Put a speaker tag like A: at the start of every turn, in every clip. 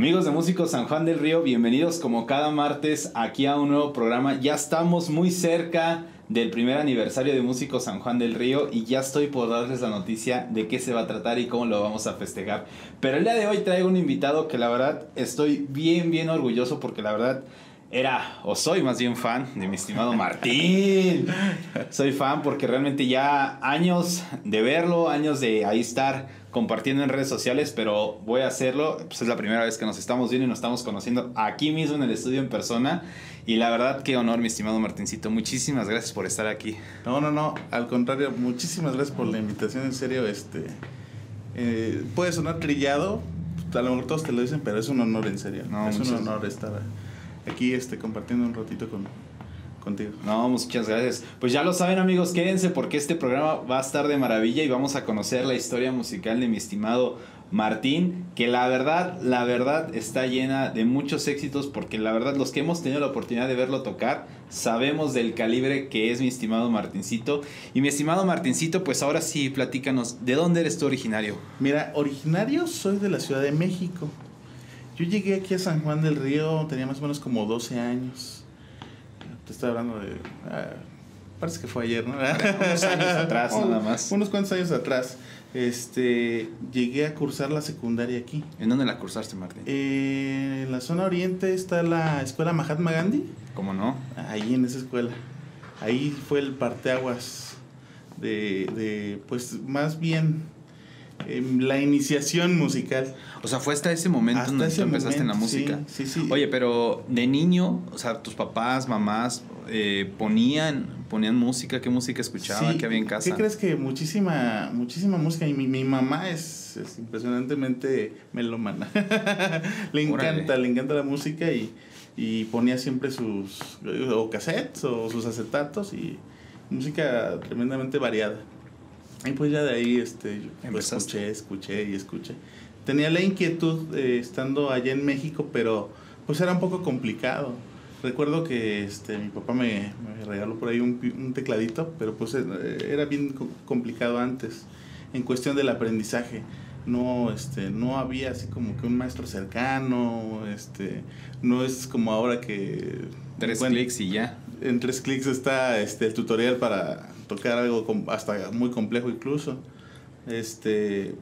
A: Amigos de Músicos San Juan del Río, bienvenidos como cada martes aquí a un nuevo programa. Ya estamos muy cerca del primer aniversario de Músicos San Juan del Río y ya estoy por darles la noticia de qué se va a tratar y cómo lo vamos a festejar. Pero el día de hoy traigo un invitado que la verdad estoy bien, bien orgulloso porque la verdad era, o soy más bien fan de mi estimado Martín. soy fan porque realmente ya años de verlo, años de ahí estar compartiendo en redes sociales, pero voy a hacerlo. Pues es la primera vez que nos estamos viendo y nos estamos conociendo aquí mismo en el estudio en persona. Y la verdad, qué honor, mi estimado Martincito. Muchísimas gracias por estar aquí.
B: No, no, no. Al contrario, muchísimas gracias por la invitación. En serio, este. Eh, puede sonar trillado, a lo mejor todos te lo dicen, pero es un honor, en serio. No, es un honor estar aquí este, compartiendo un ratito con, contigo.
A: No, muchas gracias. Pues ya lo saben amigos, quédense porque este programa va a estar de maravilla y vamos a conocer la historia musical de mi estimado Martín, que la verdad, la verdad está llena de muchos éxitos porque la verdad los que hemos tenido la oportunidad de verlo tocar sabemos del calibre que es mi estimado Martincito. Y mi estimado Martincito, pues ahora sí, platícanos, ¿de dónde eres tú originario?
B: Mira, originario soy de la Ciudad de México. Yo llegué aquí a San Juan del Río, tenía más o menos como 12 años estoy hablando de. Ah, parece que fue ayer, ¿no?
A: unos años atrás, nada más.
B: Unos cuantos años atrás. Este, llegué a cursar la secundaria aquí.
A: ¿En dónde la cursaste, Martín?
B: Eh, en la zona oriente está la escuela Mahatma Gandhi.
A: ¿Cómo no?
B: Ahí en esa escuela. Ahí fue el parteaguas de, de pues más bien la iniciación musical.
A: O sea, fue hasta ese momento hasta donde empezaste en la música.
B: Sí, sí,
A: Oye, pero de niño, o sea, tus papás, mamás, eh, ponían, ponían música, ¿qué música escuchaban? ¿Qué había en casa?
B: ¿Qué crees que muchísima, muchísima música? Y mi, mi mamá es, es, impresionantemente melómana. le encanta, le encanta la música y, y ponía siempre sus o cassettes o sus acetatos y música tremendamente variada. Y pues ya de ahí este, pues escuché, escuché y escuché. Tenía la inquietud eh, estando allá en México, pero pues era un poco complicado. Recuerdo que este, mi papá me, regaló por ahí un, tecladito, pero pues era bien complicado antes en cuestión del aprendizaje. No, este, no había así como que un maestro cercano, este, no es como ahora que...
A: Tres clics y ya.
B: En tres clics está este, el tutorial para tocar algo hasta muy complejo incluso. Este,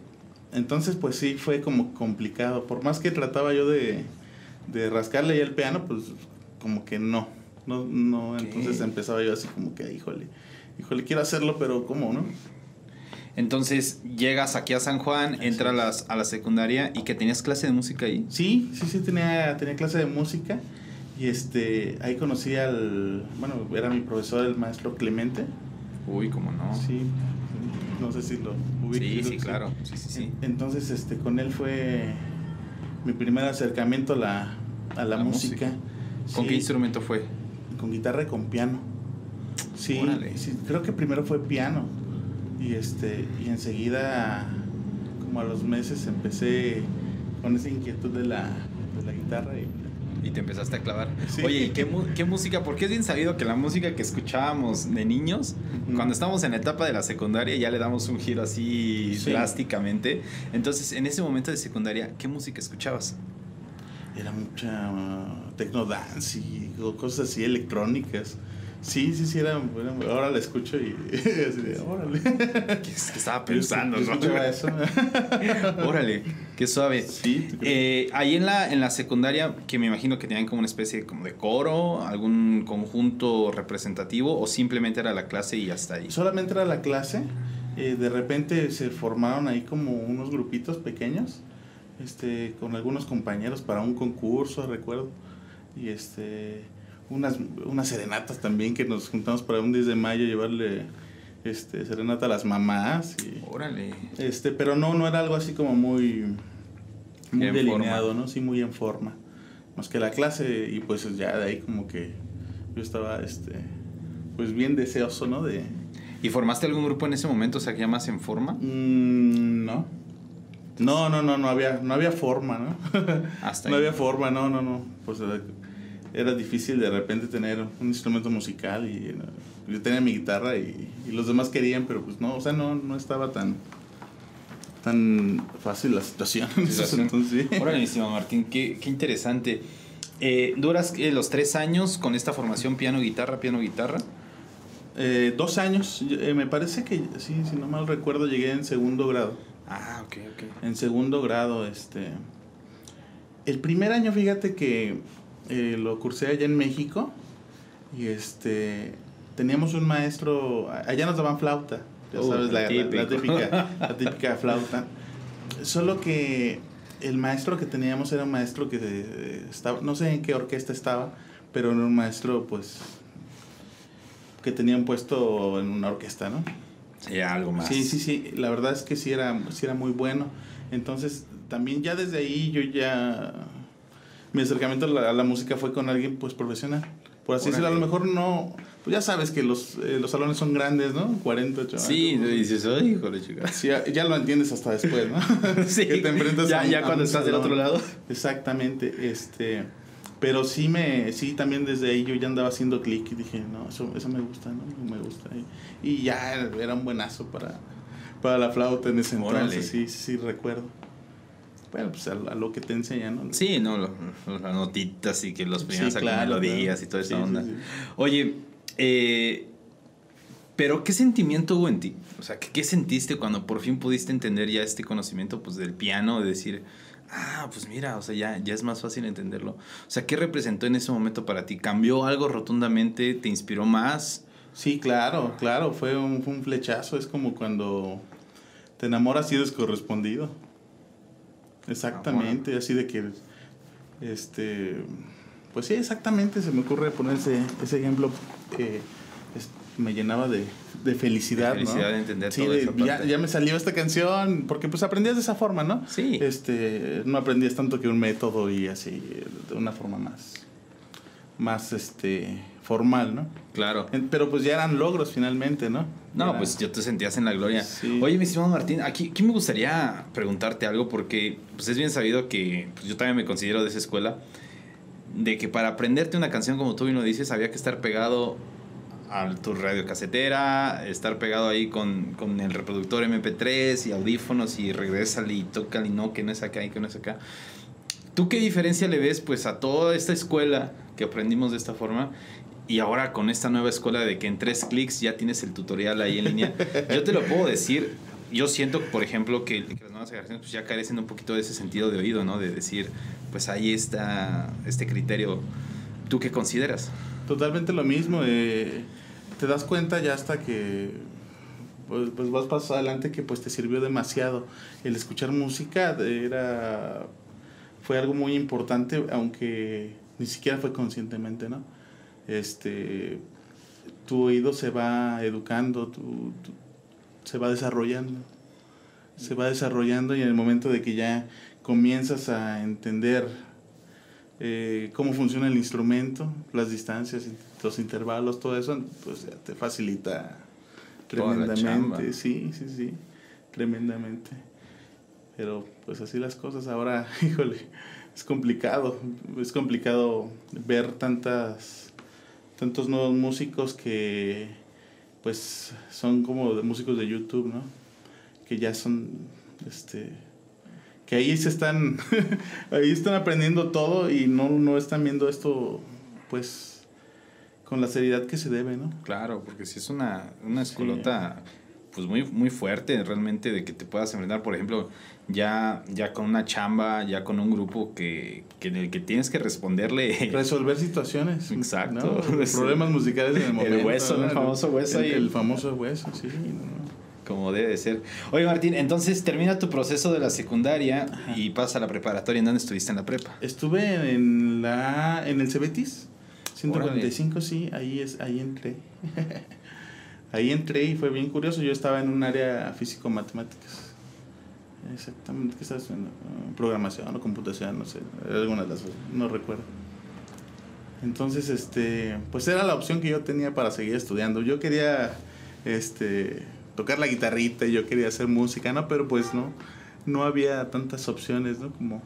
B: entonces pues sí fue como complicado. Por más que trataba yo de, de rascarle ya el piano, pues como que no. No, no, entonces empezaba yo así como que, híjole, híjole, quiero hacerlo, pero ¿cómo, no?
A: Entonces llegas aquí a San Juan, entras a, las, a la secundaria y que tenías clase de música ahí.
B: Sí, sí, sí, tenía, tenía clase de música y este, ahí conocí al, bueno, era mi profesor, el maestro Clemente.
A: Uy, cómo no.
B: Sí, no sé si lo
A: Sí, sí, claro. Sí, sí, sí.
B: Entonces, este, con él fue mi primer acercamiento a la, a la, música.
A: ¿Con qué instrumento fue?
B: Con guitarra y con piano. Sí, sí, creo que primero fue piano. Y este, y enseguida, como a los meses, empecé con esa inquietud de la, de la guitarra y
A: y te empezaste a clavar. Oye, ¿y qué, qué, música? Porque es bien sabido que la música que escuchábamos de niños, cuando estamos en la etapa de la secundaria, ya le damos un giro así drásticamente. Entonces, en ese momento de secundaria, ¿qué música escuchabas?
B: Era mucha uh, techno dance y cosas así electrónicas. Sí, sí, sí, era, bueno, ahora la escucho y así de, órale.
A: ¿Qué, estaba pensando? ¿no? eso? órale, qué suave.
B: Sí.
A: Eh, ahí en la, en la secundaria, que me imagino que tenían como una especie como de coro, algún conjunto representativo, o simplemente era la clase y hasta ahí.
B: Solamente era la clase. Eh, de repente se formaron ahí como unos grupitos pequeños, este, con algunos compañeros para un concurso, recuerdo. Y este unas, unas serenatas también que nos juntamos para un 10 de mayo llevarle este serenata a las mamás y,
A: órale.
B: este pero no no era algo así como muy muy delineado no sí muy en forma. Más que la clase y pues ya de ahí como que yo estaba este pues bien deseoso no de
A: y formaste algún grupo en ese momento o sea que ya más en forma
B: mm, no. No no no no había no había forma no
A: hasta
B: no había forma no no no. Pues era difícil de repente tener un instrumento musical y yo tenía mi guitarra y, los demás querían, pero pues no, o sea, no, no estaba tan, tan fácil la situación.
A: Entonces, sí. Martín, qué, qué interesante. Eh, ¿Duras eh, los tres años con esta formación piano-guitarra, piano-guitarra?
B: Eh, dos años. Eh, me parece que, sí, si no mal recuerdo, llegué en segundo grado.
A: Ah, ok, ok.
B: En segundo grado, este... El primer año, fíjate que lo cursé allá en México y este... Teníamos un maestro, allá nos daban flauta, ya uh, sabes, la, típica, la típica flauta. Solo que el maestro que teníamos era un maestro que estaba, no sé en qué orquesta estaba, pero era un maestro pues que tenían puesto en una orquesta, ¿no?
A: Sí, algo más.
B: Sí, sí, sí, la verdad es que sí era, sí era muy bueno. Entonces, también ya desde ahí yo ya... Mi acercamiento a la, música fue con alguien pues profesional. Por así decirlo, a lo mejor no... Pues ya sabes que los, eh, los salones son grandes, ¿no? 40, chavales.
A: Sí, dices, ay, híjole, chica.
B: Sí, ya, lo entiendes hasta después, ¿no?
A: sí. que te enfrentas ya, ya cuando estás del otro lado.
B: Exactamente, este... Pero sí me, sí también desde ahí yo ya andaba haciendo clic y dije, no, eso, eso me gusta, ¿no? Me gusta. Y, y ya era un buenazo para, para la flauta en ese entonces, sí, sí, recuerdo. Bueno, pues a, lo que te enseñan, ¿no?
A: Sí, no, las notitas y que los primeros sí, melodías y toda esa onda. Oye, eh, pero ¿qué sentimiento hubo en ti? O sea, ¿qué, ¿qué, sentiste cuando por fin pudiste entender ya este conocimiento pues del piano, de decir, ah, pues mira, o sea, ya, ya es más fácil entenderlo. O sea, ¿qué representó en ese momento para ti? ¿Cambió algo rotundamente? ¿Te inspiró más?
B: Sí, claro, claro, fue un, fue un flechazo. Es como cuando te enamoras y eres correspondido. Exactamente, así de que, este, pues sí, exactamente, se me ocurre poner ese, ese ejemplo. Eh, me llenaba de, de felicidad.
A: De felicidad de entender todo
B: eso. Ya, ya, me salió esta canción, porque pues aprendías de esa forma, ¿no?
A: Sí.
B: Este, no aprendías tanto que un método y así, de una forma más, más, este, formal, ¿no?
A: Claro.
B: Pero pues ya eran logros finalmente, ¿no?
A: No, pues yo te sentías en la gloria. Oye, mi estimado Martín, aquí, aquí me gustaría preguntarte algo porque pues es bien sabido que pues, yo también me considero de esa escuela de que para aprenderte una canción como tú bien lo dices había que estar pegado a tu radio casetera, estar pegado ahí con, con, el reproductor MP3 y audífonos y regresale y toca y no, que no es acá y que no es acá. ¿Tú qué diferencia le ves pues a toda esta escuela que aprendimos de esta forma y ahora con esta nueva escuela de que en tres clics ya tienes el tutorial ahí en línea? Yo te lo puedo decir, yo siento, por ejemplo, que, que, las nuevas generaciones pues ya carecen un poquito de ese sentido de oído, ¿no? De decir, pues ahí está este criterio. ¿Tú qué consideras?
B: Totalmente lo mismo. Eh, te das cuenta ya hasta que pues, pues vas paso adelante que pues te sirvió demasiado. El escuchar música era fue algo muy importante, aunque ni siquiera fue conscientemente, ¿no? Este tu oído se va educando, tu, se va desarrollando. Se va desarrollando y en el momento de que ya comienzas a entender eh, cómo funciona el instrumento, las distancias, los intervalos, todo eso, pues te facilita tremendamente. Sí, sí, sí, tremendamente. Pero pues así las cosas ahora, híjole, es complicado, es complicado ver tantas, tantos nuevos músicos que pues son como de músicos de YouTube, ¿no? Que ya son, este, que ahí se están, ahí están aprendiendo todo y no, no están viendo esto, pues, con la seriedad que se debe, ¿no?
A: Claro, porque si es una, una escolota, pues muy, muy fuerte realmente de que te puedas enfrentar, por ejemplo, ya, ya con una chamba, ya con un grupo que, que, el que tienes que responderle.
B: Resolver situaciones.
A: Exacto.
B: Problemas musicales en el momento.
A: El hueso, el famoso hueso.
B: El, el famoso hueso, sí
A: como debe ser. Oye, Martín, entonces termina tu proceso de la secundaria y pasa a la preparatoria. ¿En dónde estuviste en la prepa?
B: Estuve en la en el Cebetis, 145, sí, ahí es ahí entré. ahí entré y fue bien curioso. Yo estaba en un área físico-matemáticas. Exactamente, ¿qué estás haciendo? Programación o computación, no sé, alguna de las dos, no recuerdo. Entonces, este, pues era la opción que yo tenía para seguir estudiando. Yo quería, este, tocar la guitarrita yo quería hacer música, ¿no? Pero pues no, no había tantas opciones, ¿no? Como,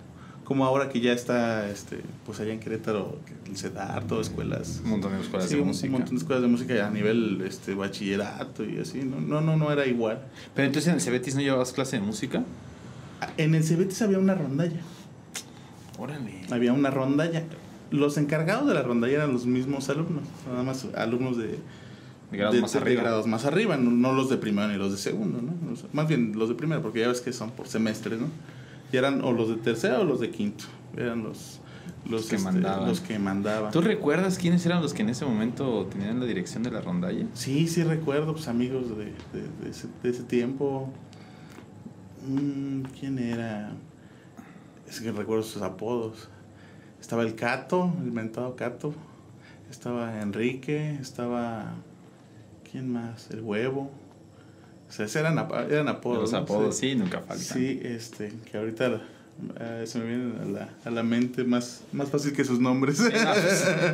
B: como ahora que ya está, este, pues allá en Querétaro, el CEDAR, todas escuelas.
A: Un montón de escuelas de música.
B: Un montón de escuelas de música a nivel este, bachillerato y así, ¿no? No, no, no era igual.
A: Pero entonces en el Cebetis no llevabas clase de música.
B: En el Cebetis había una rondalla.
A: Órale.
B: Había una rondalla. Los encargados de la rondalla eran los mismos alumnos, nada más alumnos de,
A: de grados más arriba.
B: grados más arriba, no, los de primero ni los de segundo, ¿no? más bien los de primero, porque ya ves que son por semestres, ¿no? Y eran o los de tercero o los de quinto. Eran los, los, que, este, mandaban. los que mandaban.
A: ¿Tú recuerdas quiénes eran los que en ese momento tenían la dirección de la rondalla?
B: Sí, sí recuerdo, pues amigos de, de, ese, de ese, tiempo. Mm, ¿Quién era? Es que recuerdo sus apodos. Estaba el Cato, el mentado Cato. Estaba Enrique, estaba ¿Quién más? El huevo. O sea, eran, eran apodos.
A: Los apodos, sí, nunca faltan.
B: Sí, este, que ahorita eh, se me viene a la, a la, mente más, más fácil que sus nombres.
A: Pues,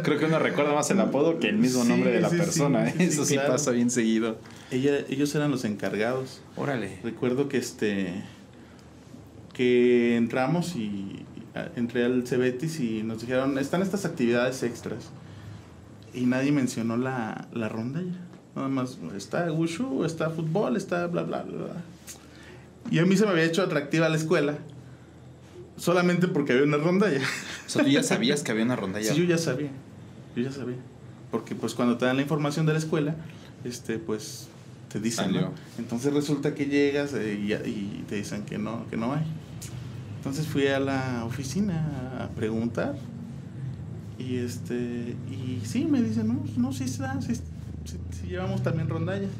A: creo que uno recuerda más el apodo que el mismo nombre de la persona. ¿eh? Eso sí pasa bien seguido.
B: Ella, ellos eran los encargados.
A: Órale.
B: Recuerdo que este que entramos y entré al Cebetis y nos dijeron, están estas actividades extras. Y nadie mencionó la, la rondalla. Nada más está Wushu, está fútbol, está bla, bla, bla. Y a mí se me había hecho atractiva la escuela solamente porque había una rondalla.
A: O sea, tú ya sabías que había una rondalla.
B: Sí, yo ya sabía. Yo ya sabía. Porque pues cuando te dan la información de la escuela, este pues te dicen, Entonces resulta que llegas eh, y, y, te dicen que no, que no hay. Entonces fui a la oficina a preguntar y este y sí me dicen, "No, no sí se da, sí, si, llevamos también rondallas.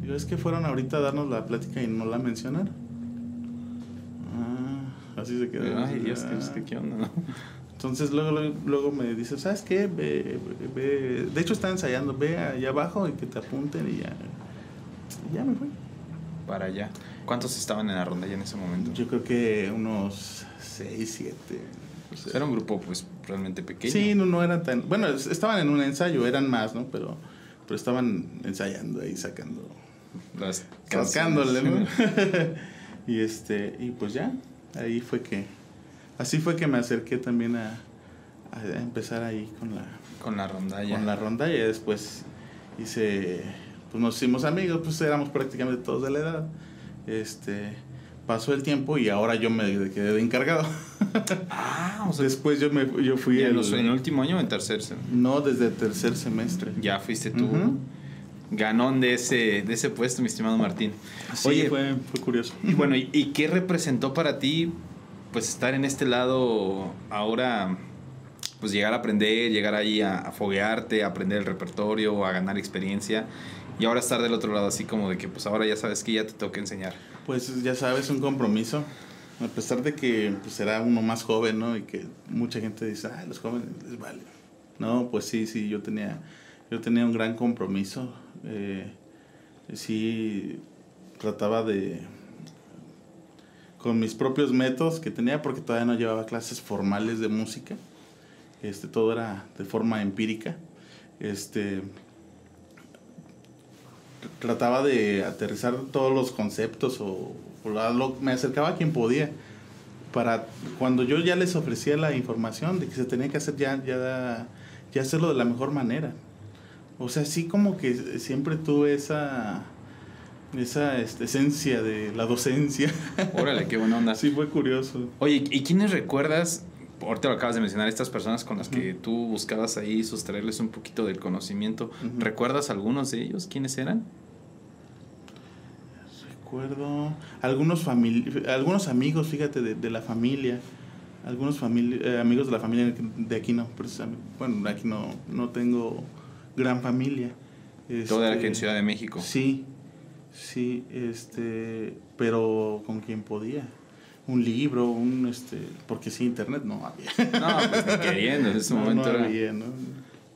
B: Digo, es que fueron ahorita a darnos la plática y no la mencionaron. Ah, así se quedó.
A: Ay, Dios, ¿qué, qué onda,
B: Entonces luego, luego, me dice, ¿sabes qué? Ve, ve, de hecho está ensayando, ve allá abajo y que te apunten y ya, ya me fui.
A: Para allá. ¿Cuántos estaban en la rondalla en ese momento?
B: Yo creo que unos 6, 7.
A: Era un grupo pues realmente pequeño.
B: Sí, no, no eran tan... Bueno, estaban en un ensayo, eran más, ¿no? Pero pero estaban ensayando ahí, sacando.
A: Las
B: y este, y pues ya, ahí fue que. Así fue que me acerqué también a, a empezar ahí con la.
A: Con la rondalla.
B: Con la rondalla. Y después hice. Pues nos hicimos amigos, pues éramos prácticamente todos de la edad. Este pasó el tiempo y ahora yo me quedé de encargado.
A: Ah, o sea,
B: Después yo, me, yo fui...
A: ¿En, el, último año o en tercer semestre?
B: No, desde el tercer semestre.
A: Ya fuiste tú. Ganón de ese, de ese puesto, mi estimado Martín.
B: Sí, Oye, fue, fue curioso.
A: Y bueno, ¿y, ¿y qué representó para ti pues estar en este lado ahora pues llegar a aprender, llegar ahí a, a, foguearte, a aprender el repertorio, a ganar experiencia y ahora estar del otro lado así como de que pues ahora ya sabes que ya te toca enseñar.
B: Pues ya sabes, un compromiso. A pesar de que pues, será uno más joven, ¿no? Y que mucha gente dice, ah, los jóvenes les vale. No, pues sí, sí, yo tenía, yo tenía un gran compromiso. Eh, sí, trataba de, con mis propios métodos que tenía, porque todavía no llevaba clases formales de música. Este, todo era de forma empírica. Este, trataba de aterrizar todos los conceptos o, me acercaba a quien podía para cuando yo ya les ofrecía la información de que se tenía que hacer ya ya ya hacerlo de la mejor manera. O sea sí como que siempre tuve esa esa este, esencia de la docencia.
A: Órale qué buena onda.
B: Sí fue curioso.
A: Oye y quiénes recuerdas ahorita lo acabas de mencionar, estas personas con las que tú buscabas ahí sustraerles un poquito del conocimiento, ¿recuerdas algunos de ellos? ¿Quiénes eran?
B: Recuerdo algunos, algunos amigos, fíjate, de, de la familia, algunos eh, amigos de la familia de aquí no, precisamente. Bueno, aquí no, no tengo gran familia.
A: Todo era aquí en este, Ciudad de México.
B: Sí, sí, este, pero con quien podía un libro, un este, porque sí internet no había.
A: No, pues ni queriendo, en ese momento era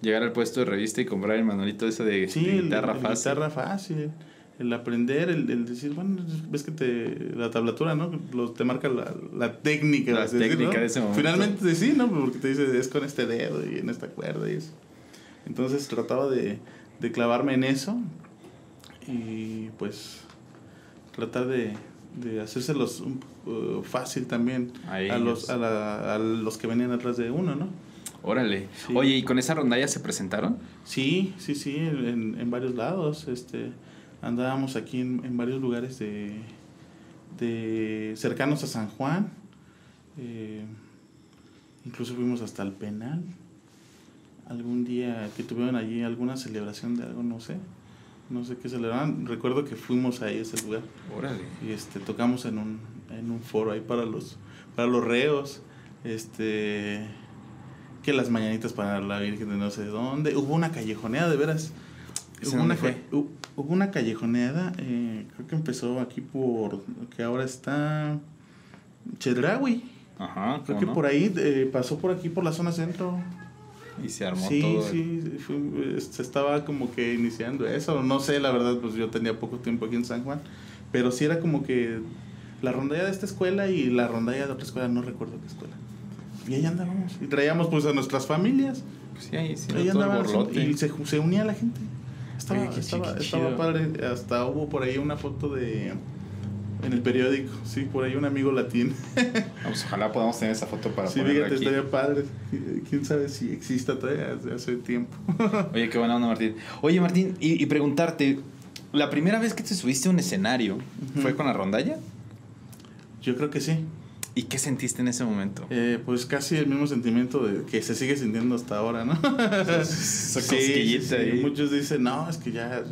A: llegar al puesto de revista y comprar el manualito ese de,
B: sí, guitarra el, fácil. guitarra fácil. El aprender, el, el, decir, bueno, ves que te la tablatura, ¿no? Lo, te marca la, la técnica.
A: La técnica de ese momento.
B: Finalmente sí, ¿no? Porque te dice, es con este dedo y en esta cuerda y eso. Entonces trataba de, de clavarme en eso y pues tratar de, de hacérselos un, uh, fácil también a, los, a, a, los que venían atrás de uno, ¿no?
A: Órale. Oye, ¿y con esa rondalla se presentaron?
B: Sí, sí, sí, en, en varios lados. Este, andábamos aquí en, en varios lugares de, de cercanos a San Juan. Eh, incluso fuimos hasta el penal. Algún día que tuvieron allí alguna celebración de algo, no sé. No sé qué celebraban. Recuerdo que fuimos ahí a ese lugar.
A: Órale.
B: Y este, tocamos en un, en un foro ahí para los, para los reos. Este que las mañanitas para la Virgen de no sé dónde. Hubo una callejoneada, de veras. Hubo una,
A: fue?
B: hubo una callejoneada, eh, creo que empezó aquí por, que ahora está Chedraui.
A: Ajá,
B: Creo que por ahí, eh, pasó por aquí, por la zona centro.
A: Y se armó
B: sí,
A: todo.
B: Sí, fue, se estaba como que iniciando eso. No sé, la verdad, pues yo tenía poco tiempo aquí en San Juan. Pero sí era como que la rondalla de esta escuela y la rondalla de otra escuela, no recuerdo qué escuela. Y ahí andábamos. Y traíamos pues a nuestras familias.
A: Pues sí, ahí sí,
B: ahí
A: borlote.
B: Y se, se unía la gente. Estaba,
A: Oye,
B: estaba, estaba padre. Hasta hubo por ahí una foto de. En el periódico, sí, por ahí un amigo latín.
A: Vamos, ojalá podamos tener esa foto para
B: sí,
A: ponerla
B: fíjate,
A: aquí.
B: estaría padre. Quién sabe si exista todavía hace tiempo.
A: Oye, qué buena onda, Martín. Oye, Martín, y, y preguntarte, ¿la primera vez que te subiste a un escenario fue con la rondalla?
B: Yo creo que sí.
A: ¿Y qué sentiste en ese momento?
B: Eh, pues casi el mismo sentimiento de que se sigue sintiendo hasta ahora, ¿no?
A: Esa cosquillita ahí.
B: Muchos dicen, no, es que ya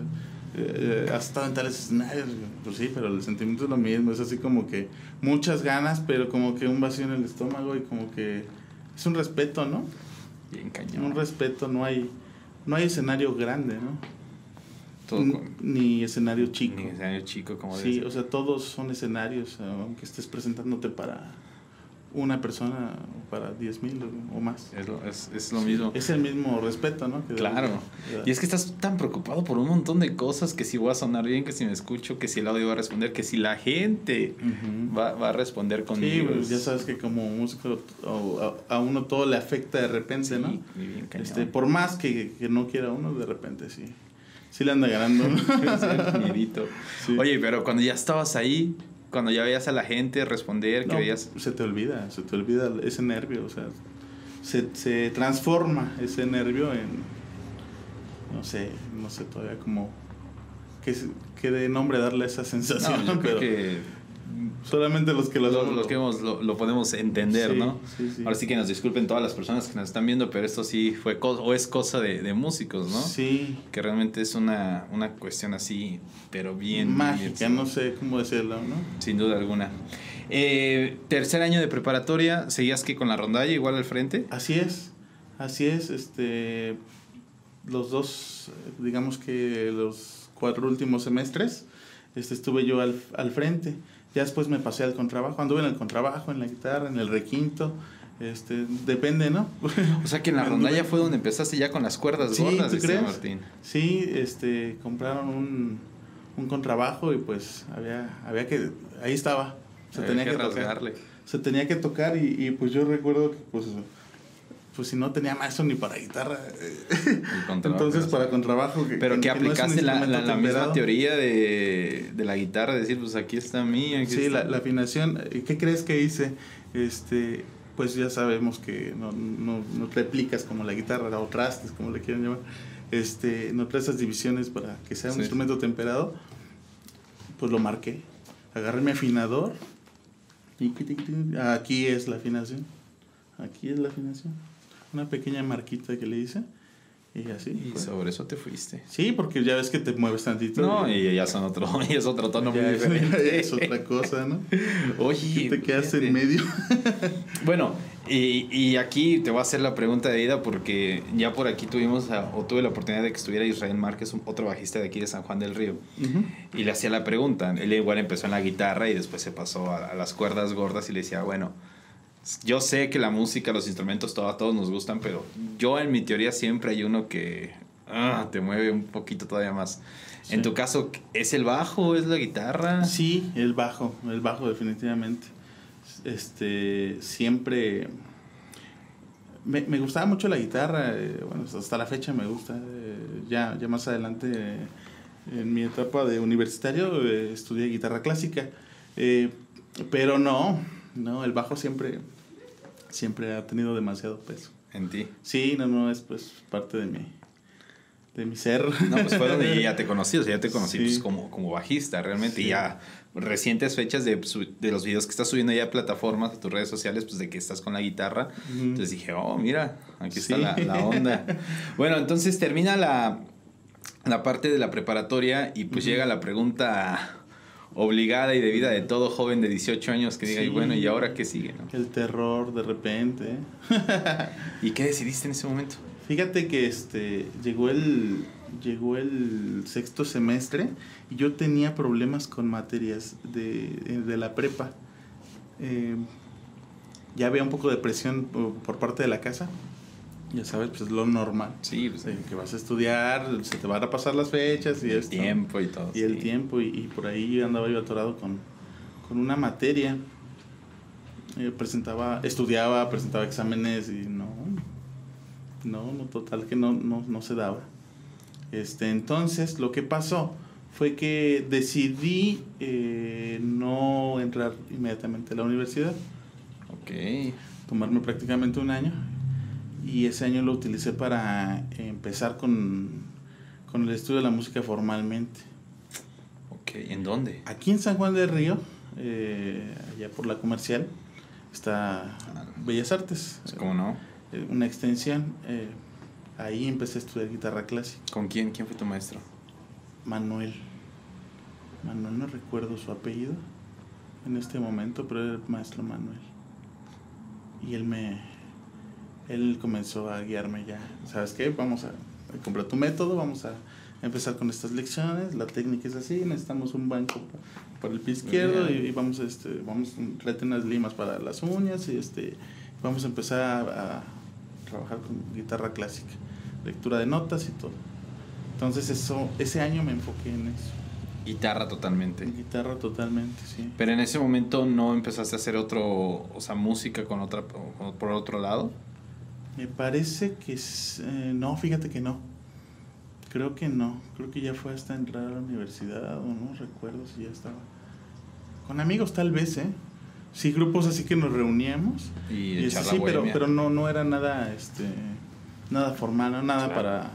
B: eh, has estado en tales escenarios. Pues sí, pero el sentimiento es lo mismo. Es así como que muchas ganas, pero como que un vacío en el estómago y como que es un respeto, ¿no?
A: Bien cañón.
B: Un respeto, no hay, no hay escenario grande, ¿no?
A: Todo
B: N-
A: con-
B: Ni escenario chico.
A: Ni escenario chico, como
B: Sí, o sea, todos son escenarios, aunque estés presentándote para una persona para 10 mil o más.
A: es, lo, es, es lo mismo.
B: Es el mismo respeto, ¿no? Que
A: Claro.
B: debes de- de-
A: Y es que estás tan preocupado por un montón de cosas, que si voy a sonar bien, que si me escucho, que si el audio va a responder, que si la gente
B: Ujú.
A: va, va a responder
B: Sí,
A: conmigo.
B: pues ya sabes que como músico o- a, a uno todo le afecta de repente,
A: Sí,
B: ¿no?
A: bien.
B: Este, por más que, que no quiera uno, de repente sí. Sí le anda ganando.
A: Sí.
B: Sí.
A: Oye, pero cuando ya estabas ahí, cuando ya veías a la gente responder, que veías...
B: se te olvida, se te olvida ese nervio, o sea, se, se transforma ese nervio en, no sé, no sé todavía cómo, qué, qué de nombre darle a esa sensación,
A: No, yo
B: pero
A: creo que
B: solamente los que lo
A: los, que hemos, lo, lo podemos entender,
B: Sí,
A: ¿no?
B: sí, sí.
A: Ahora sí que nos disculpen todas las personas que nos están viendo, pero esto sí fue co- o es cosa de, de músicos, ¿no?
B: Sí,
A: Que realmente es una, una cuestión así, pero bien...
B: mágica,
A: bien-
B: no sé cómo decirlo, ¿no?
A: Sin duda alguna. Eh, tercer año de preparatoria, ¿seguías que con la rondalla igual al frente?
B: Así es, así es, este, los dos, digamos que los cuatro últimos semestres, este, estuve yo al, al frente, ya después me pasé al contrabajo, anduve en el contrabajo, en la guitarra, en el requinto, este, depende, ¿no?
A: O sea que en la rondalla fue donde empezaste ya con las cuerdas
B: Sí,
A: gordas,
B: ¿tú crees?
A: Martín.
B: Sí, este, compraron un, un contrabajo y pues había, había que, ahí estaba, se
A: Había
B: tenía
A: que
B: que, tocar. Se tenía que tocar y, y pues yo recuerdo que pues, pues si no tenía maestro ni para guitarra, eh, entonces para contrabajo. Que,
A: Pero que,
B: que no
A: aplicaste la, la,
B: instrumento
A: la misma teoría de, de la guitarra, decir, pues aquí está mía. Aquí
B: Sí,
A: está.
B: la, la afinación. eh, ¿Qué crees que hice? Este, pues ya sabemos que no, no, no replicas como la guitarra o trastes, como le quieran llamar. Este, no esas divisiones para que sea un
A: Sí.
B: instrumento temperado. Pues lo marqué. Agarré mi afinador. Aquí es la afinación. Aquí es la afinación. Una pequeña marquita que le hice. Y así.
A: Y
B: fue.
A: sobre eso te fuiste.
B: Sí, porque ya ves que te mueves tantito.
A: No,
B: y-
A: y ya son otro, y es otro tono
B: ya
A: muy diferente.
B: es otra cosa, ¿no?
A: Oye,
B: te quedas en medio.
A: Bueno, y, y aquí te voy a hacer la pregunta de ida porque ya por aquí tuvimos, a- o tuve la oportunidad de que estuviera Israel Márquez, un- otro bajista de aquí de San Juan del Río, y le hacía la pregunta. Él igual empezó en la guitarra y después se pasó a, a las cuerdas gordas y le decía, bueno, yo sé que la música, los instrumentos, todo, a todos nos gustan, pero yo en mi teoría siempre hay uno que ah, te mueve un poquito todavía más. En tu caso, ¿es el bajo? ¿Es la guitarra?
B: Sí, el bajo, el bajo definitivamente. Este, siempre me, me gustaba mucho la guitarra, eh, bueno, hasta la fecha me gusta. eh, ya, ya más adelante, eh, en mi etapa de universitario, estudié guitarra clásica. pero no, no, el bajo siempre, siempre ha tenido demasiado peso.
A: En ti.
B: Sí, no, no, es pues parte de mi, de mi ser.
A: No, pues fue donde ya te conocí, o sea, ya te conocí pues, como, como bajista realmente. Y ya recientes fechas de, de, los videos que estás subiendo ya a plataformas, a tus redes sociales, pues de que estás con la guitarra. Entonces dije, oh, mira, aquí está la, la, onda. bueno, entonces termina la, la parte de la preparatoria y pues llega la pregunta obligada y debida de todo joven de 18 años que diga, y bueno, ¿y ahora qué sigue?
B: El terror de repente.
A: ¿Y qué decidiste en ese momento?
B: Fíjate que este llegó el llegó el sexto semestre y yo tenía problemas con materias de, la prepa. Eh, ya había un poco de presión por parte de la casa ya sabes, pues es lo normal.
A: Sí, pues,
B: que vas a estudiar, se te van a pasar las fechas y,
A: el tiempo y todo.
B: Y el tiempo, y, por ahí andaba yo atorado con, con una materia. Eh, presentaba, estudiaba, presentaba exámenes y no, no, no, total que no, no, no se daba. Este, entonces, lo que pasó fue que decidí eh, no entrar inmediatamente a la universidad.
A: Ok.
B: Tomarme prácticamente un año y ese año lo utilicé para empezar con, el estudio de la música formalmente.
A: Ok, ¿en dónde?
B: Aquí en San Juan del Río, eh, allá por la comercial, está Bellas Artes.
A: ¿Cómo no?
B: Eh, una extensión. Eh, ahí empecé a estudiar guitarra clásica.
A: ¿Con quién? ¿Quién fue tu maestro?
B: Manuel. Manuel no recuerdo su apellido en este momento, pero era el maestro Manuel. Y él me, él comenzó a guiarme ya. ¿Sabes qué? Vamos a, comprar tu método, vamos a empezar con estas lecciones, la técnica es así, necesitamos un banco para el pie izquierdo y, vamos a este, vamos a unas limas para las uñas y este vamos a empezar a, trabajar con guitarra clásica, lectura de notas y todo. Entonces eso, ese año me enfoqué en eso.
A: Guitarra totalmente.
B: Guitarra totalmente, sí.
A: Pero en ese momento no empezaste a hacer otro, o sea, música con otra, por otro lado.
B: Me parece que eh, no, fíjate que no. Creo que no. Creo que ya fue hasta entrar a la universidad o no recuerdo si ya estaba. Con amigos tal vez, ¿eh? Sí, grupos así que nos reuníamos.
A: Y,
B: sí, pero, pero no, no era nada, este, nada formal, nada para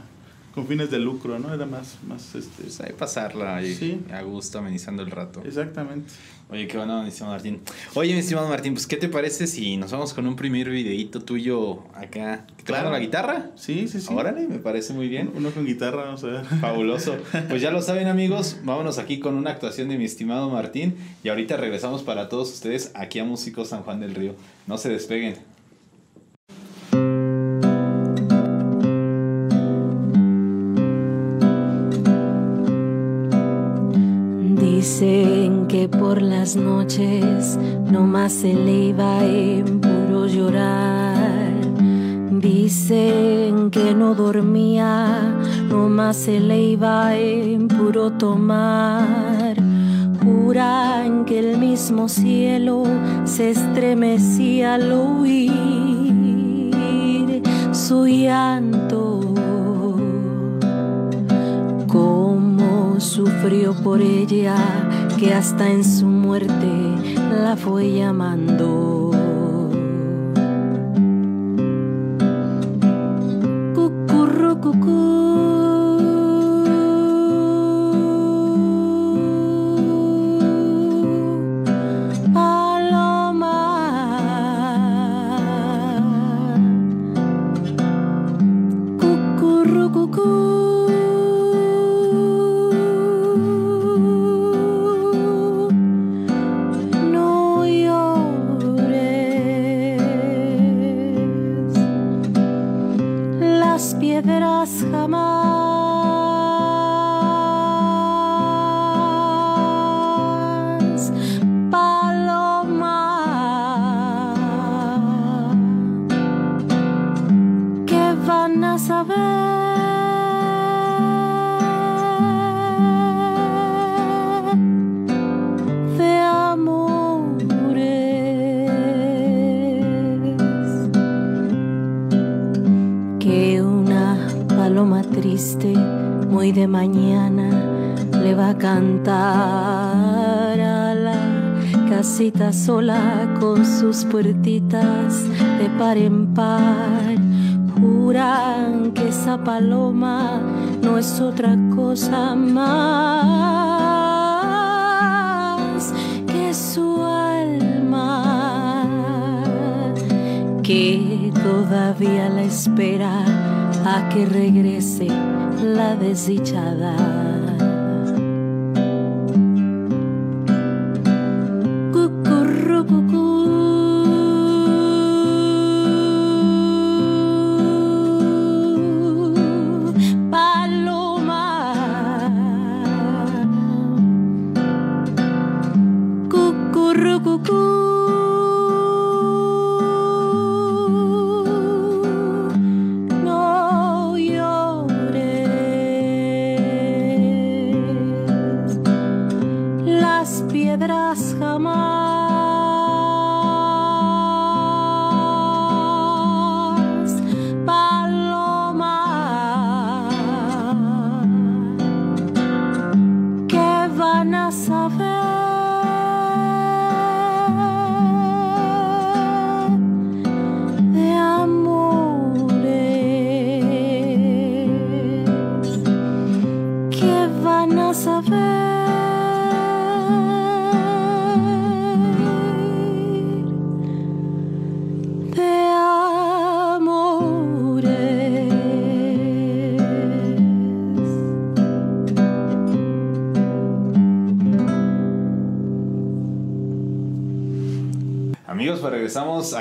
B: con fines de lucro, ¿no? Era más, más este.
A: Pues ahí pasarla ahí a gusto, amenizando el rato.
B: Exactamente.
A: Oye, qué bueno, mi estimado Martín. Oye, mi estimado Martín, pues, ¿qué te parece si nos vamos con un primer videito tuyo acá?
B: Claro.
A: la guitarra?
B: Sí, sí, sí.
A: Órale, me parece muy bien.
B: Uno con guitarra, vamos a ver.
A: Fabuloso. Pues ya lo saben, amigos, vámonos aquí con una actuación de mi estimado Martín y ahorita regresamos para todos ustedes aquí a Músicos San Juan del Río. No se despeguen.
C: Dicen que por las noches no más se le iba en puro llorar. Dicen que no dormía, no más se le iba en puro tomar. Juran que el mismo cielo se estremecía al oír su llanto. sufrió por ella, que hasta en su muerte la fue llamando. Que todavía la espera a que regrese la desdichada.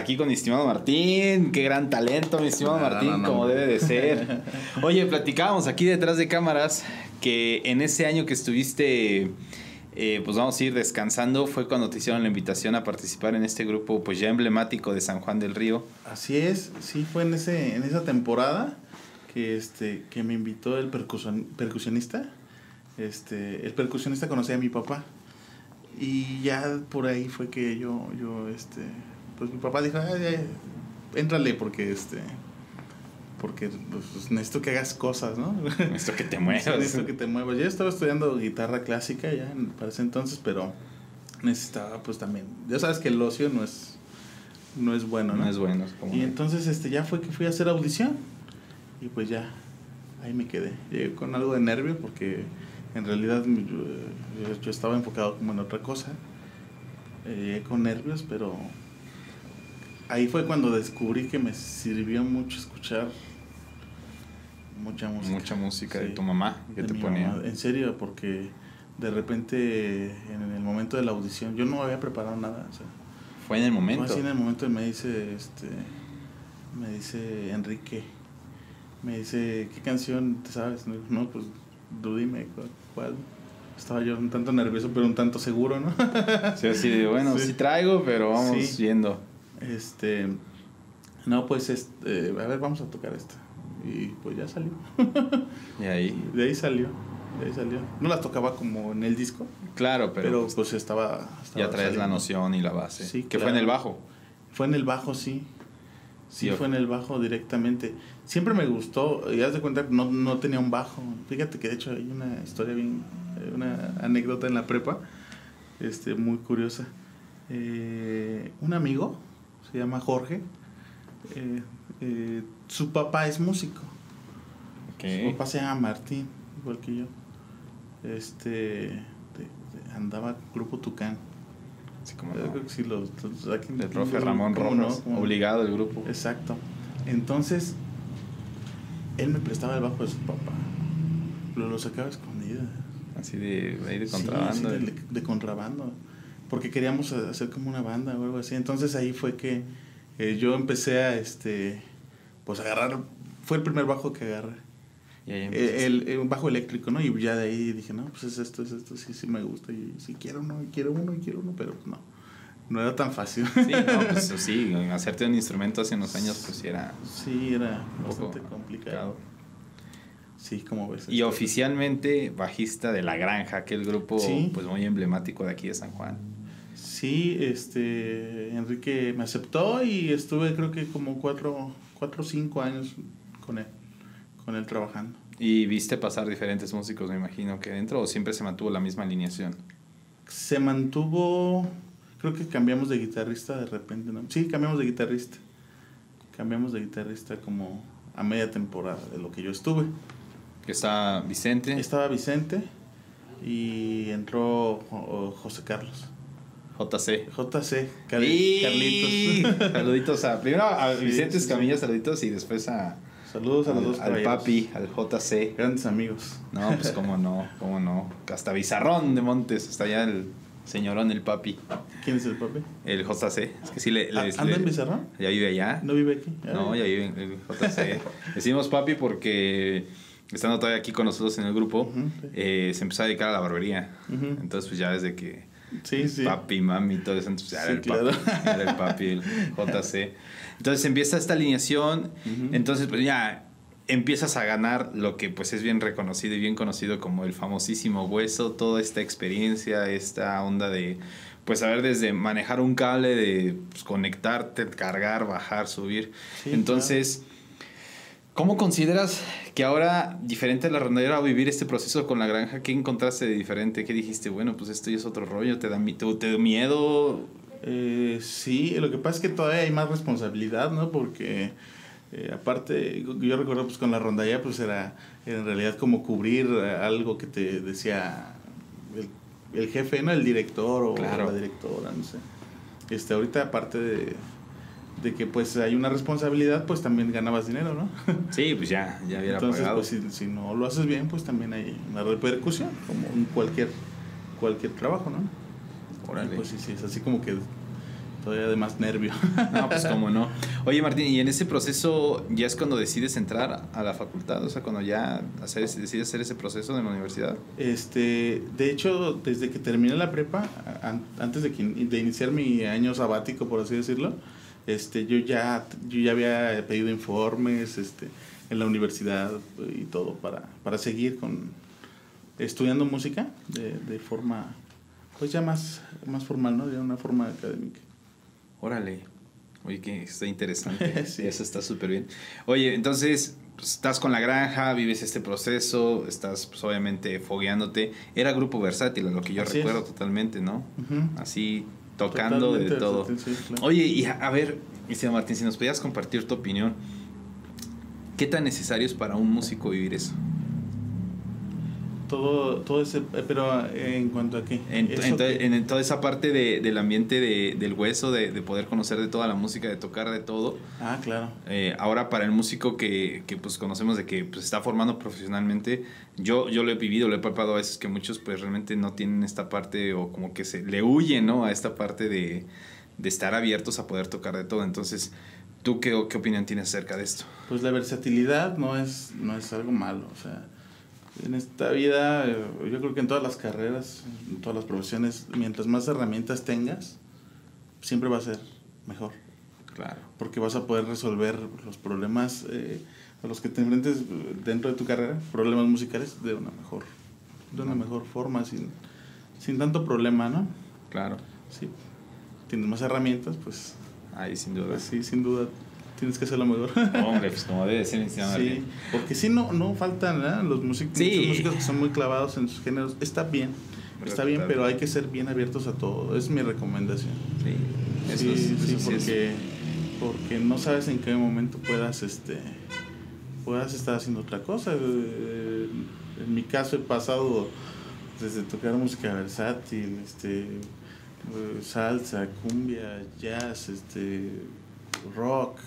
A: Aquí con mi estimado Martín. Qué gran talento, mi estimado Martín, como debe de ser. Oye, platicábamos aquí detrás de cámaras que en ese año que estuviste, eh, pues vamos a ir descansando, fue cuando te hicieron la invitación a participar en este grupo, pues ya emblemático de San Juan del Río.
B: Así es, sí, fue en, ese, en esa temporada que, este, que me invitó el percusionista. Este, el percusionista conocía a mi papá. Y ya por ahí fue que yo, yo este, pues mi papá dijo, Ay, éntrale porque este porque pues, necesito que hagas cosas, ¿no?
A: Necesito que te muevas.
B: necesito que te muevas. Yo estaba estudiando guitarra clásica ya para ese entonces, pero necesitaba pues también. Ya sabes que el ocio no es no es bueno, ¿no?
A: No es bueno.
B: y entonces este ya fue que fui a hacer audición y pues ya ahí me quedé. Llegué con algo de nervio porque en realidad yo, yo estaba enfocado como en otra cosa. Eh, llegué con nervios, pero ahí fue cuando descubrí que me sirvió mucho escuchar mucha música.
A: Mucha música de tu mamá que te ponía.
B: En serio, porque de repente en el momento de la audición yo no había preparado nada.
A: fue en el momento.
B: Fue así en el momento y me dice, este, me dice Enrique, me dice, ¿qué canción te sabes? No, pues tú dime cuál. Estaba yo un tanto nervioso, pero un tanto seguro, ¿no?
A: sí, así de, bueno, sí, traigo, pero vamos yendo.
B: Este, no, pues, este, a ver, vamos a tocar esta. Y pues ya salió.
A: y ahí.
B: De ahí salió. De ahí salió. No la tocaba como en el disco.
A: Claro, pero.
B: Pero pues, pues estaba,
A: Ya traes la noción y la base. Sí. Que fue en el bajo.
B: Fue en el bajo, sí. Sí, fue en el bajo directamente. Siempre me gustó, y haz de cuenta, no, no tenía un bajo. Fíjate que de hecho hay una historia bien, una anécdota en la prepa, este, muy curiosa. Eh, un amigo, se llama Jorge. Eh, eh, su papá es músico. Su papá se llama Martín, igual que yo. Este andaba grupo Tucán.
A: Sí, como el profe Ramón Rojas, obligado el grupo.
B: Exacto. Entonces, él me prestaba el bajo de su papá. Lo, lo sacaba escondido.
A: Así de, de, contrabando.
B: de contrabando porque queríamos hacer como una banda o algo así. Entonces ahí fue que eh, yo empecé a, este, pues agarrar, fue el primer bajo que agarré. Eh, el, un bajo eléctrico, ¿no? Y ya de ahí dije, no, pues es esto, es esto, sí, sí me gusta. Y sí quiero uno, y quiero uno, y quiero uno, pero no. No era tan fácil.
A: Sí, no, pues sí, hacerte un instrumento hace unos años, pues era.
B: Sí, era bastante complicado. Sí, como ves.
A: Y este, oficialmente bajista de La Granja, aquel grupo pues muy emblemático de aquí de San Juan.
B: Sí, este, Enrique me aceptó y estuve creo que como cuatro, cuatro o cinco años con él, con él trabajando.
A: ¿Y viste pasar diferentes músicos, me imagino, que dentro o siempre se mantuvo la misma alineación?
B: Se mantuvo, creo que cambiamos de guitarrista de repente, ¿no? Sí, cambiamos de guitarrista. Cambiamos de guitarrista como a media temporada de lo que yo estuve.
A: Que está Vicente.
B: Estaba Vicente y entró José Carlos.
A: JC.
B: JC,
A: Carlitos. Saluditos a. Primero a Vicente Escamilla, saluditos y después a.
B: Saludos a los dos
A: Al papi, al JC.
B: Grandes amigos.
A: No, pues cómo no, cómo no. Hasta Bizarrón de Montes, está allá el señorón, el papi.
B: ¿Quién es el papi?
A: El JC. Es que sí le.
B: le ¿Anda en Bizarrón?
A: Ya vive allá.
B: ¿No vive aquí?
A: no, ya vive en el JC. Decimos papi porque estando todavía aquí con nosotros en el grupo, eh, se empezó a dedicar a la barbería. Entonces, pues ya desde que
B: sí, sí.
A: papi, mami, todo eso, entonces era, el papi, era el papi, el JC. Entonces empieza esta alineación, entonces pues ya empiezas a ganar lo que pues es bien reconocido y bien conocido como el famosísimo hueso, toda esta experiencia, esta onda de pues saber desde manejar un cable, de pues, conectarte, cargar, bajar, subir. entonces... ¿Cómo consideras que ahora, diferente a la rondadera, vivir este proceso con la granja? ¿Qué encontraste de diferente? ¿Qué dijiste? Bueno, pues esto ya es otro rollo, ¿te da, te, miedo?
B: Eh, sí, lo que pasa es que todavía hay más responsabilidad, ¿no? Porque eh, aparte, yo recuerdo pues con la rondalla pues era, en realidad como cubrir algo que te decía el, el jefe, ¿no? El director o la directora, no sé. Este, ahorita aparte de de que pues hay una responsabilidad, pues también ganabas dinero, ¿no?
A: Sí, pues ya, ya hubiera
B: Entonces, pues si, si, no lo haces bien, pues también hay una repercusión, como en cualquier, cualquier trabajo, ¿no? Órale. pues sí, sí, es así como que todavía de más nervio.
A: No, pues cómo no. Oye, Martín, ¿y en ese proceso ya es cuando decides entrar a la facultad? O sea, cuando ya hacer, decides hacer ese proceso en la universidad.
B: Este, de hecho, desde que terminé la prepa, antes de, que, de iniciar mi año sabático, por así decirlo, este, yo ya, yo ya había pedido informes, este, en la universidad y todo para, para seguir con estudiando música de, de forma pues ya más, más formal, ¿no? De una forma académica.
A: Órale. Oye, que está interesante. sí. Eso está súper bien. Oye, entonces, pues, estás con la granja, vives este proceso, estás pues, obviamente fogueándote. Era grupo versátil, a lo que yo recuerdo totalmente, ¿no? Así tocando de todo. Oye, y a, ver, Cristian Martín, si nos podías compartir tu opinión, ¿qué tan necesario es para un músico vivir eso?
B: Todo, todo ese, pero en cuanto a qué?
A: En, en, toda esa parte de, del ambiente de, del hueso, de, de, poder conocer de toda la música, de tocar de todo.
B: Ah, claro.
A: Eh, ahora para el músico que, que, pues conocemos de que pues, está formando profesionalmente, yo, yo lo he vivido, lo he palpado a veces que muchos pues realmente no tienen esta parte o como que se le huyen, ¿no? A esta parte de, de estar abiertos a poder tocar de todo. Entonces, ¿tú qué, qué opinión tienes acerca de esto?
B: Pues la versatilidad no es, no es algo malo, o sea en esta vida, eh, yo creo que en todas las carreras, en todas las profesiones, mientras más herramientas tengas, siempre va a ser mejor.
A: Claro.
B: Porque vas a poder resolver los problemas eh, a los que te enfrentes dentro de tu carrera, problemas musicales, de una mejor, de una mejor forma, sin, sin tanto problema, ¿no?
A: Claro.
B: Sí. Tienes más herramientas, pues.
A: Ahí, sin duda. Pues
B: sí, sin duda tienes que hacerlo mejor.
A: Hombre, pues como debe ser
B: Sí, porque si no, no faltan los músicos, músicos que son muy clavados en sus géneros. Está bien, está bien, pero hay que ser bien abiertos a todo. Es mi recomendación.
A: Sí,
B: eso sí, sí, porque, porque no sabes en qué momento puedas, este, puedas estar haciendo otra cosa. Eh, en mi caso he pasado desde tocar música versátil, este, eh, salsa, cumbia, jazz, este rock,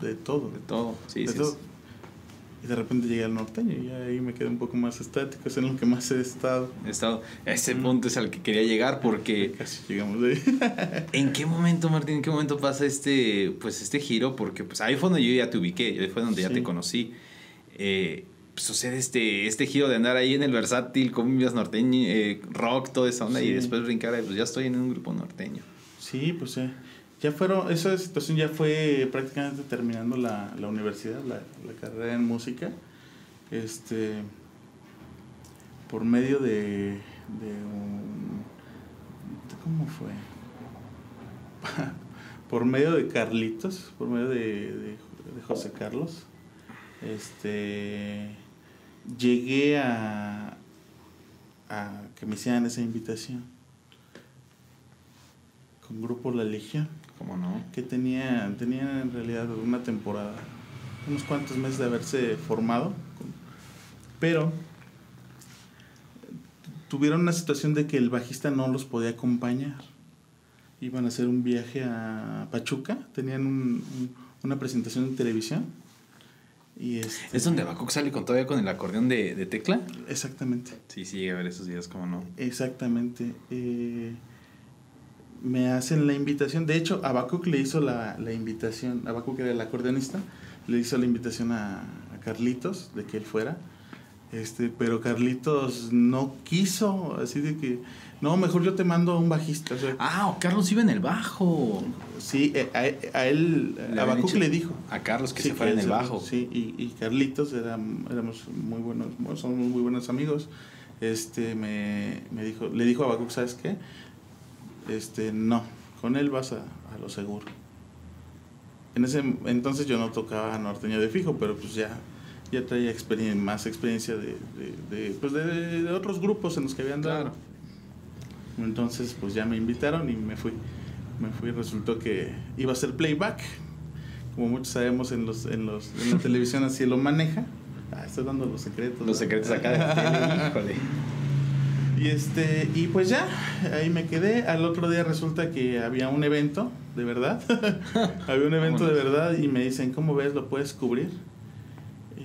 B: de todo.
A: De todo, sí, sí.
B: Y de repente llegué al norteño y ahí me quedé un poco más estático, es en lo que más he estado.
A: He estado. Ese punto es al que quería llegar porque...
B: Casi llegamos de
A: ahí. ¿En qué momento, Martín, en qué momento pasa este, pues, este giro? Porque pues ahí fue donde yo ya te ubiqué, ahí fue donde ya te conocí. Eh, pues, sucede este, este giro de andar ahí en el versátil, cumbias norteño, eh, rock, toda esa onda, y después brincar, pues ya estoy en un grupo norteño.
B: Sí, pues sí ya fueron, esa situación ya fue prácticamente terminando la, la universidad, la, carrera en música, este, por medio de, de un, ¿cómo fue? por medio de Carlitos, por medio de, de, José Carlos, este, llegué a, a que me hicieran esa invitación con Grupo La Legión.
A: ¿Cómo no?
B: Que tenía, tenía en realidad una temporada unos cuantos meses de haberse formado, pero tuvieron una situación de que el bajista no los podía acompañar. Iban a hacer un viaje a Pachuca, tenían un, una presentación en televisión. Y este,
A: ¿Es donde Abacuc sale con todavía con el acordeón de, de tecla?
B: Exactamente.
A: Sí, sí, a ver esos días, ¿cómo no?
B: Exactamente. Eh, me hacen la invitación. De hecho, Abacuc le hizo la, la invitación. Abacuc era el acordeonista. Le hizo la invitación a, a Carlitos de que él fuera. Este, pero Carlitos no quiso, así de que, no, mejor yo te mando a un bajista. O sea,
A: Ah, o Carlos iba en el bajo.
B: sí, eh, a, a él,
A: Le
B: Abacuc le dijo.
A: A Carlos que
B: Sí,
A: se fuera en el bajo.
B: Sí, y, y Carlitos era, éramos muy buenos, bueno, somos muy buenos amigos. Este me, me dijo, le dijo a Abacuc, ¿sabes qué? Este, no, con él vas a, a lo seguro. En ese entonces yo no tocaba norteño de fijo, pero pues ya, ya traía experien más experiencia de, de, de, pues de, de otros grupos en los que habían dado.
A: Claro.
B: Entonces, pues ya me invitaron y me fui. Me fui, resultó que iba a ser playback. Como muchos sabemos en los, en los, en la televisión así lo maneja. Ah, estoy dando los secretos.
A: Los
B: ¿verdad?
A: secretos acá de la tele, híjole.
B: Y este, y pues ya, ahí me quedé. Al otro día resulta que había un evento, de verdad. había un evento de verdad y me dicen, ¿cómo ves? ¿Lo puedes cubrir?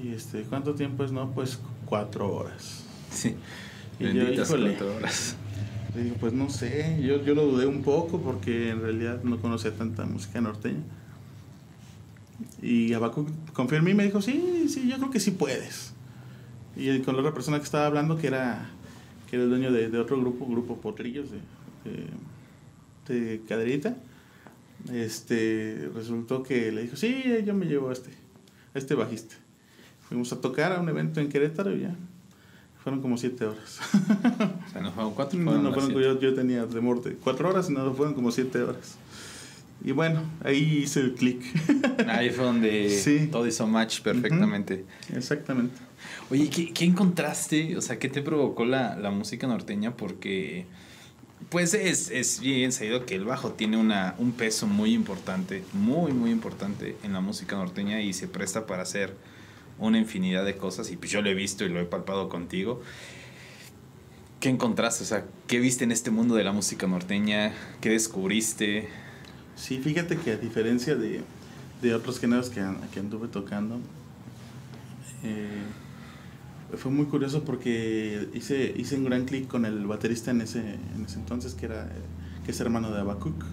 B: Y este, ¿cuánto tiempo es? No, pues cuatro horas.
A: Sí.
B: Y yo,
A: Benditas cuatro horas.
B: Le digo, pues no sé, yo, yo lo dudé un poco porque en realidad no conocía tanta música norteña. Y Abacu confió en mí y me dijo, sí, sí, yo creo que sí puedes. Y con la otra persona que estaba hablando, que era, que era el dueño de, de otro grupo, Grupo Potrillos, de, de, de Caderita, este, resultó que le dijo, sí, yo me llevo a este, a este bajista. Fuimos a tocar a un evento en Querétaro y ya. Fueron como siete horas.
A: O sea, no fueron cuatro,
B: No, no fueron, yo, yo tenía de muerte cuatro horas y no, fueron como siete horas. Y bueno, ahí hice el clic.
A: Ahí fue donde
B: Sí.
A: todo hizo match perfectamente.
B: Exactamente.
A: Oye, ¿qué, qué encontraste? O sea, ¿qué te provocó la, la música norteña? Porque, pues es, es bien sabido que el bajo tiene una, un peso muy importante, muy, muy importante en la música norteña y se presta para hacer una infinidad de cosas. Y pues yo lo he visto y lo he palpado contigo. ¿Qué encontraste? O sea, ¿qué viste en este mundo de la música norteña? ¿Qué descubriste?
B: Sí, fíjate que a diferencia de, de otros géneros que, que anduve tocando, eh, fue muy curioso porque hice, hice un gran clic con el baterista en ese, en ese entonces, que, era, que es hermano de Abacuc.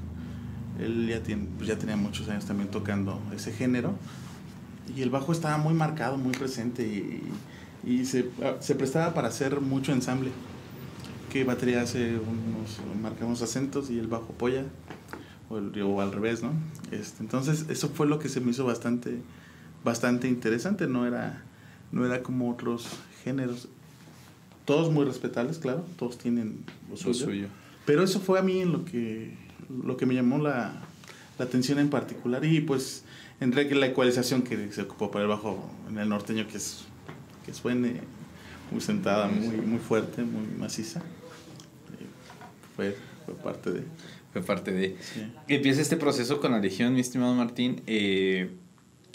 B: Él ya, tiene, pues ya tenía muchos años también tocando ese género. Y el bajo estaba muy marcado, muy presente y, y se, ah, se prestaba para hacer mucho ensamble. Que batería hace unos, marca unos acentos y el bajo apoya o, el- o al revés, ¿no? Este, entonces eso fue lo que se me hizo bastante, bastante interesante, no era, no era como otros géneros, todos muy respetables, claro, todos tienen lo
A: Lo
B: suyo,
A: suyo.
B: pero eso fue a mí en lo que, lo que me llamó la, la atención en particular y pues entre que la ecualización que se ocupó para el bajo en el norteño que es que suene muy sentada, muy, muy fuerte, muy maciza, eh, fue, fue parte de...
A: Fue parte de...
B: sí.
A: Empieza este proceso con la Legión, mi estimado Martín. Eh,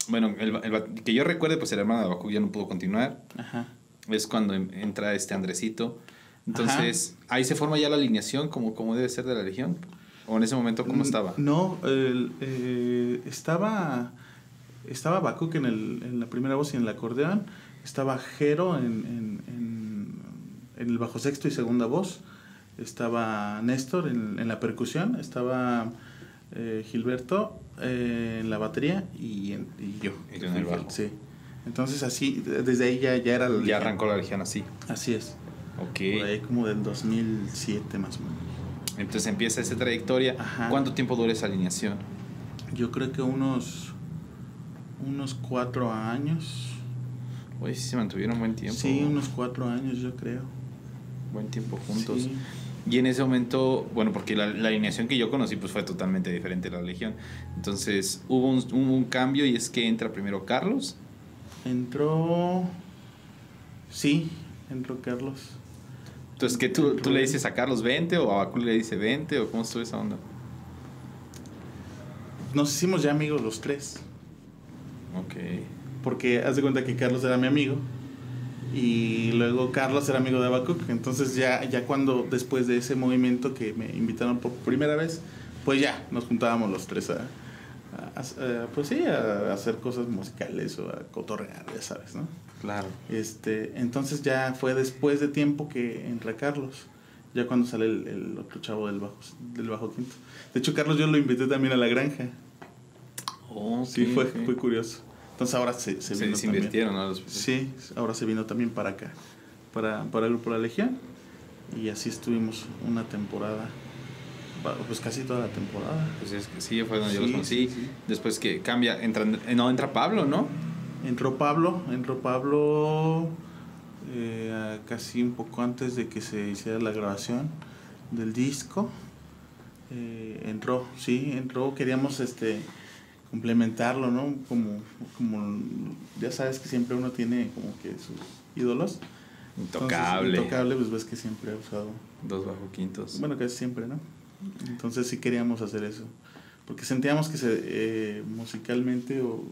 A: bueno, el, el- que yo recuerde, pues el hermano de Abacuc ya no pudo continuar.
B: Ajá.
A: Es cuando en- entra este Andresito. Entonces, ahí se forma ya la alineación como, como debe ser de la Legión. ¿O en ese momento cómo estaba?
B: No, el, eh, estaba estaba Bakuk en, el, en la primera voz y en el acordeón, estaba Jero en, en, en, en el bajo sexto y segunda voz, estaba Néstor en, en la percusión, estaba eh, Gilberto eh, en la batería y, en- y yo.
A: Y tú en el bajo.
B: Sí. Entonces así, desde ahí ya, ya era la
A: Ya arrancó la Legión así.
B: Así es.
A: Ok.
B: Por ahí como del 2007 más o menos.
A: Entonces empieza esa trayectoria.
B: Ajá.
A: ¿Cuánto tiempo dura esa alineación?
B: Yo creo que unos unos cuatro años.
A: Oye, sí se mantuvieron buen tiempo.
B: Sí, unos cuatro años yo creo.
A: Buen tiempo juntos.
B: Sí.
A: Y en ese momento, bueno, porque la, la alineación que yo conocí pues fue totalmente diferente a la Legión. Entonces hubo un, cambio y es que entra primero Carlos.
B: Entró. Sí, entró Carlos.
A: Entonces, ¿qué tú, tú le dices a Carlos 20 o a Abacul le dice 20 o cómo estuvo esa onda?
B: Nos hicimos ya amigos los tres.
A: Ok.
B: porque haz de cuenta que Carlos era mi amigo y luego Carlos era amigo de Abacuc, entonces ya, ya cuando después de ese movimiento que me invitaron por primera vez, pues ya nos juntábamos los tres a, pues sí, a, hacer cosas musicales o a cotorrear, ya sabes, ¿no?
A: Claro.
B: Este, entonces ya fue después de tiempo que entra Carlos, ya cuando sale el, otro chavo del bajo, del bajo quinto. De hecho, Carlos yo lo invité también a la granja. Oh, sí, fue, fue curioso. Entonces ahora se, se,
A: vino se invirtieron, ¿no?
B: Sí, ahora se vino también para acá, para, para el grupo La Legión. Y así estuvimos una temporada, pues casi toda la temporada.
A: Pues es que sí, fue donde yo los conocí. Después que cambia, entra, eh, no, entra Pablo, ¿no?
B: Entró Pablo, entró Pablo eh, casi un poco antes de que se hiciera la grabación del disco. Eh, entró, sí, entró, queríamos este complementarlo, ¿no? Como, como ya sabes que siempre uno tiene como que sus ídolos.
A: Intocable.
B: intocable, pues ves que siempre ha usado.
A: Dos bajo quintos.
B: Bueno, casi siempre, ¿no? Entonces sí queríamos hacer eso. Porque sentíamos que se, eh, musicalmente o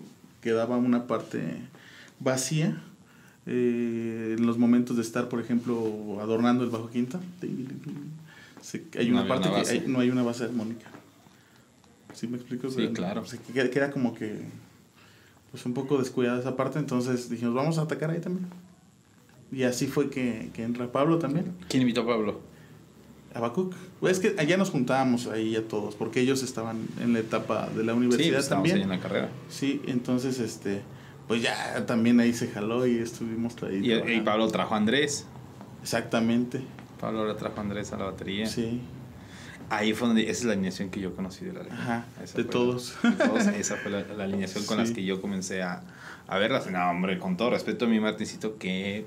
B: quedaba una parte vacía eh, en los momentos de estar, por ejemplo, adornando el bajo quinto. hay una parte que no hay una base armónica. ¿Sí me explico?
A: Sí, claro.
B: que, era como que pues un poco descuidada esa parte, entonces dijimos, vamos a atacar ahí también. Y así fue que, que entra Pablo también.
A: ¿Quién invitó a Pablo?
B: Abacuc. Pues es que allá nos juntábamos ahí a todos, porque ellos estaban en la etapa de la universidad pues, también.
A: Ahí en la carrera.
B: Sí, entonces este pues ya también ahí se jaló y estuvimos
A: ahí. Y, y, Pablo trajo a Andrés.
B: Exactamente.
A: Pablo le trajo a Andrés a la batería.
B: Sí.
A: Ahí fue donde, esa es la alineación que yo conocí de la
B: Ajá, de todos.
A: esa fue la, alineación con las que yo comencé a, a verlas. No, hombre, con todo respeto a mi Martincito, que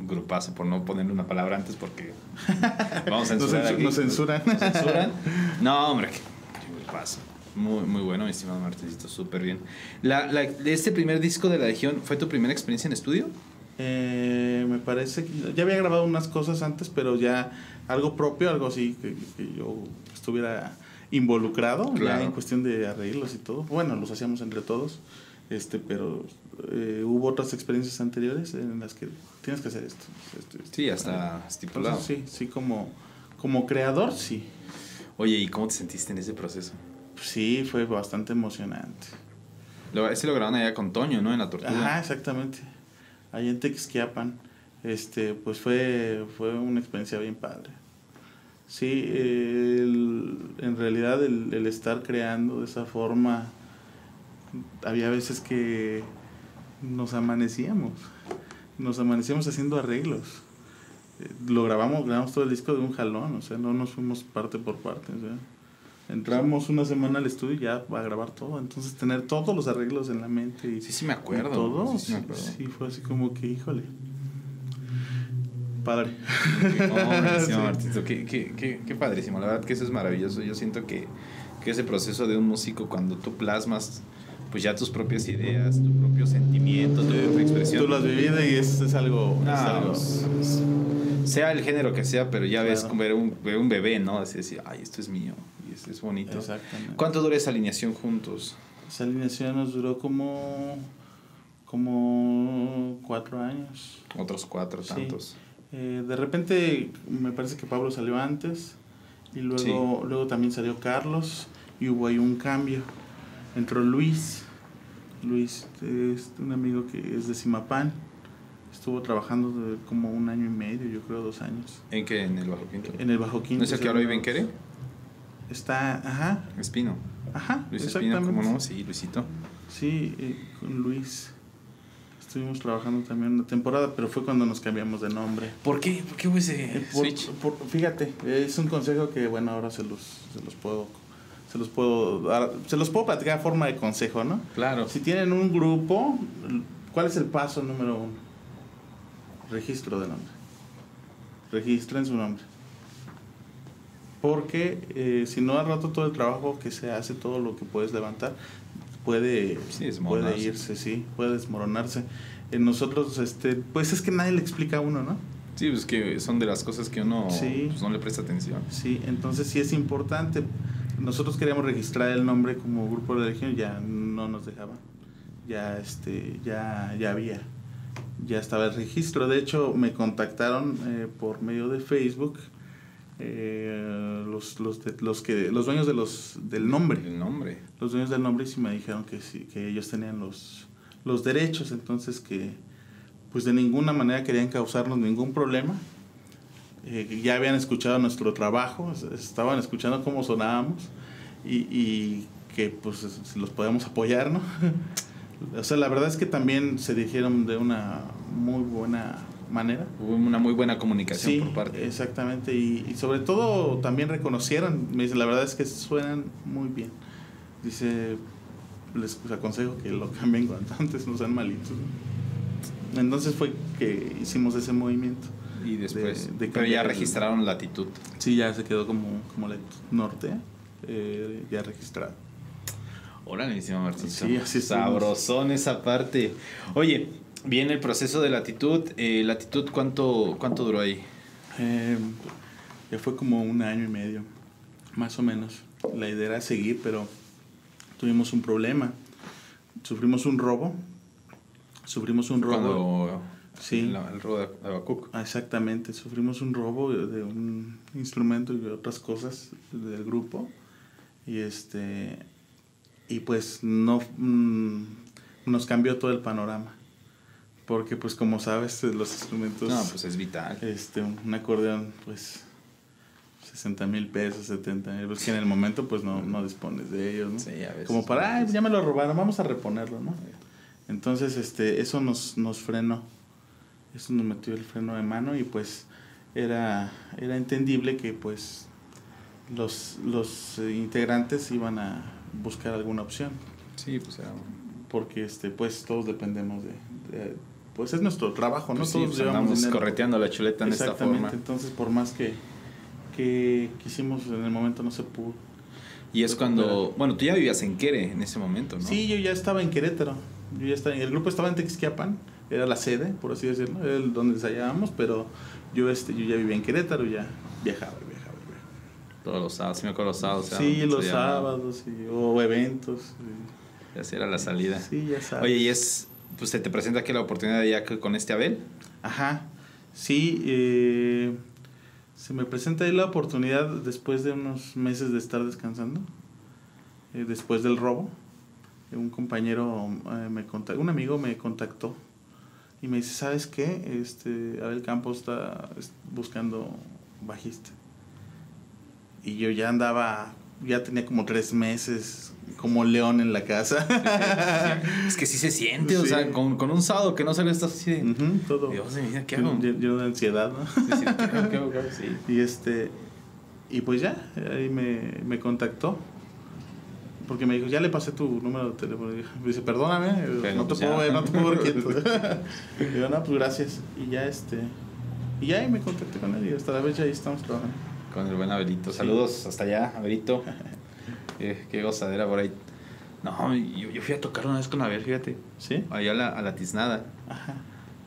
A: grupazo, por no ponerle una palabra antes porque
B: vamos a censurar
A: nos, censuran. ¿Nos censuran? No, hombre, qué, grupazo. Muy, muy bueno, mi estimado Martincito, súper bien. La, la, ¿Este primer disco de La Legión fue tu primera experiencia en estudio?
B: Eh, me parece que ya había grabado unas cosas antes, pero ya algo propio, algo así que, yo estuviera involucrado en cuestión de arreglos y todo. Bueno, los hacíamos entre todos, este, pero eh, hubo otras experiencias anteriores en las que tienes que hacer esto.
A: sí, hasta estipulado.
B: sí, sí, como, como creador, sí.
A: Oye, ¿y cómo te sentiste en ese proceso?
B: Sí, fue bastante emocionante.
A: Lo, ese lo grabaron allá con Toño, ¿no? En la tortuga.
B: Ajá, exactamente ahí en Texquiapan, este, pues fue, fue una experiencia bien padre. Sí, en realidad el, el, estar creando de esa forma, había veces que nos amanecíamos, nos amanecíamos haciendo arreglos. Eh, lo grabamos, grabamos todo el disco de un jalón, o sea, no nos fuimos parte por parte. O sea entramos una semana al estudio y ya va a grabar todo. Entonces, tener todos los arreglos en la mente. Y,
A: sí, sí, me acuerdo.
B: Todo. Sí, fue así como que, híjole. Padre.
A: Qué, qué, qué, qué, padrísimo. La verdad que eso es maravilloso. Yo siento que, que ese proceso de un músico, cuando tú plasmas pues ya tus propias ideas, tu propio sentimiento, tu propia expresión.
B: Tú lo has vivido y es, es algo...
A: sea el género que sea, pero ya ves como ver un, ver un bebé, ¿no? Así decir, ay, esto es mío es, bonito. Exactamente. ¿Cuánto dura esa alineación juntos?
B: Esa alineación nos duró como, como cuatro años.
A: Otros cuatro, tantos.
B: Eh, de repente me parece que Pablo salió antes y luego, luego también salió Carlos y hubo ahí un cambio. Entró Luis. Luis es un amigo que es de Simapán. Estuvo trabajando como un año y medio, yo creo dos años.
A: ¿En qué? ¿En el Bajo Quinto?
B: En el Bajo Quinto.
A: ¿No es el que ahora vive en Quere?
B: Está, ajá.
A: Espino.
B: Ajá.
A: Luis Espino, ¿cómo no? Sí, Luisito.
B: Sí, eh, con Luis. Estuvimos trabajando también una temporada, pero fue cuando nos cambiamos de nombre.
A: ¿Por qué? ¿Por qué hubo ese eh, switch?
B: fíjate, es un consejo que, bueno, ahora se los, se los puedo se los puedo dar, se los puedo platicar a forma de consejo, ¿no?
A: Claro.
B: Si tienen un grupo, ¿cuál es el paso número uno? Registro de nombre. Registren su nombre porque eh, si no al rato todo el trabajo que se hace, todo lo que puedes levantar, puede, puede irse, sí, puede desmoronarse. En nosotros, este, pues es que nadie le explica a uno, ¿no?
A: Sí, pues que son de las cosas que uno pues, no le presta atención.
B: Sí, entonces sí es importante. Nosotros queríamos registrar el nombre como grupo de religión, ya no nos dejaban. ya, este, ya, ya había, ya estaba el registro. De hecho, me contactaron eh, por medio de Facebook eh, los, los, los, que, los dueños de los, del nombre.
A: El nombre.
B: Los dueños del nombre sí me dijeron que, sí, que ellos tenían los, los derechos, entonces que pues de ninguna manera querían causarnos ningún problema. Eh, ya habían escuchado nuestro trabajo, estaban escuchando cómo sonábamos y, y que pues los podíamos apoyar, ¿no? o sea, la verdad es que también se dijeron de una muy buena manera.
A: Hubo una muy buena comunicación
B: Sí,
A: por parte.
B: exactamente. Y, y sobre todo también reconocieron, me dice, la verdad es que suenan muy bien. Dice, les aconsejo que lo cambien cuanto antes, no sean malitos. Entonces fue que hicimos ese movimiento.
A: Y después.
B: de- de
A: pero ya
B: cambiar el-
A: registraron latitud.
B: Sí, ya se quedó como, como la norte, eh, ya registrado.
A: Órale, mi estimado Martín.
B: Sí, así.
A: Sabrosón esa parte. Oye, viene el proceso de latitud. Eh, latitud, ¿cuánto, ¿cuánto duró ahí?
B: Eh, ya fue como un año y medio, más o menos. La idea era seguir, pero tuvimos un problema. Sufrimos un robo. Sufrimos un robo.
A: Cuando.
B: Sí.
A: la- el robo de Habacuc.
B: Ah, Exactamente, sufrimos un robo de, un instrumento y de otras cosas del grupo. Y este. Y pues no. mm, nos cambió todo el panorama. Porque, pues, como sabes, los instrumentos.
A: No, pues es vital.
B: Este, un acordeón, pues. 60 mil pesos, 70 mil, pues que en el momento pues no, no dispones de ellos, ¿no?
A: Sí, a veces.
B: Como para, ay, ya me lo robaron, vamos a reponerlo, ¿no? Entonces, este, eso nos, nos frenó. Eso nos metió el freno de mano y pues era, era entendible que pues los, los eh, integrantes iban a buscar alguna opción.
A: Sí, pues era.
B: Porque este, pues todos dependemos de, de- pues es nuestro trabajo, ¿no?
A: Pues sí,
B: todos
A: pues
B: llevamos
A: andamos correteando la chuleta en esta
B: Exactamente,
A: forma.
B: entonces por más que, que quisimos en el momento no se pudo.
A: Y es cuando. Bueno, tú ya vivías en Quere en ese momento, ¿no?
B: Sí, yo ya estaba en Querétaro. Yo ya estaba, el grupo estaba en Texquiapan, era la sede, por así decirlo, era el donde ensayábamos, pero yo este yo ya vivía en Querétaro, ya viajaba, viajaba.
A: Todos los sábados, sí me acuerdo los sábados.
B: sí, los sábados y- o eventos. y-
A: Así era la salida.
B: Sí, ya sabes.
A: Oye, y es. Pues se te presenta aquí la oportunidad ya con este Abel.
B: Ajá, sí, eh, se me presenta ahí la oportunidad después de unos meses de estar descansando, eh, después del robo. eh, Un compañero, me contactó, un amigo me contactó y me dice, ¿sabes qué? Este, Abel Campos está es- buscando bajista. Y yo ya andaba, ya tenía como tres meses como león en la casa.
A: Es que sí se siente, o sea, con, con un sábado que no sale estás así de.
B: Todo.
A: Dios de mi vida, ¿qué hago?
B: Lleno de ansiedad, ¿no?
A: Sí, sí, ¿qué hago? ¿Qué hago? ¿Qué hago? Sí.
B: Y este y pues ya, ahí me, me contactó. Porque me dijo, ya le pasé tu número de teléfono. Me dice, perdóname,
A: Pero
B: no, te
A: pues
B: puedo
A: ya.
B: ver, no te puedo ver quieto. y digo, no, pues gracias. Y ya este. Y ya ahí me contacté con él y hasta la fecha ahí estamos trabajando.
A: Con el buen Abelito.
B: Sí.
A: Saludos hasta allá, Abelito. Eh, qué gozadera por ahí. No, yo, yo fui a tocar una vez con Abel, fíjate.
B: ¿Sí?
A: Allá a la, a la tiznada.
B: Ajá.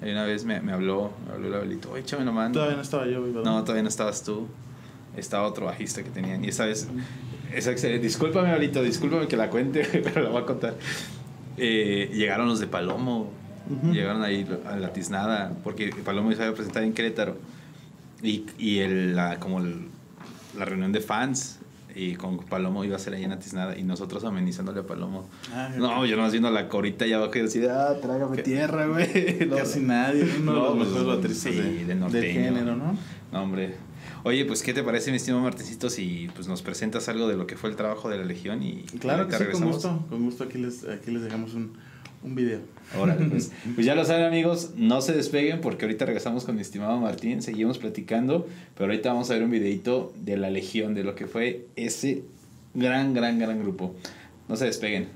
A: Ahí una vez me, me habló, me habló el Abelito. Oye, échame una mano.
B: Todavía no estaba yo, ¿verdad?
A: No, todavía no estabas tú. Estaba otro bajista que tenían. Y esa vez. Esa vez discúlpame, Abelito, discúlpame que la cuente, pero la voy a contar. Eh, llegaron los de Palomo.
B: Ujú.
A: Llegaron ahí a la tiznada. Porque Palomo se había presentado en Querétaro. Y, y el, la, como el- la reunión de fans. Y con Palomo iba a ser ahí en la tiznada. Y nosotros amenizándole a Palomo.
B: Ah,
A: No, yo nomás viendo la corita allá abajo y así, ah, trágame tierra, güey. No,
B: Casi nadie, uno
A: No,
B: los
A: pues,
B: mejores bateristas
A: sí,
B: de,
A: de norteño.
B: del género, ¿no?
A: No, hombre. Oye, pues, ¿qué te parece, mi estimado Martincito, si pues, nos presentas algo de lo que fue el trabajo de la Legión? Y
B: Claro que sí, con gusto. Con gusto aquí les, aquí les dejamos un, un video.
A: Órale, pues. Pues ya lo saben, amigos, no se despeguen porque ahorita regresamos con mi estimado Martín, seguimos platicando, pero ahorita vamos a ver un videito de la Legión, de lo que fue ese gran, gran, gran grupo. No se despeguen.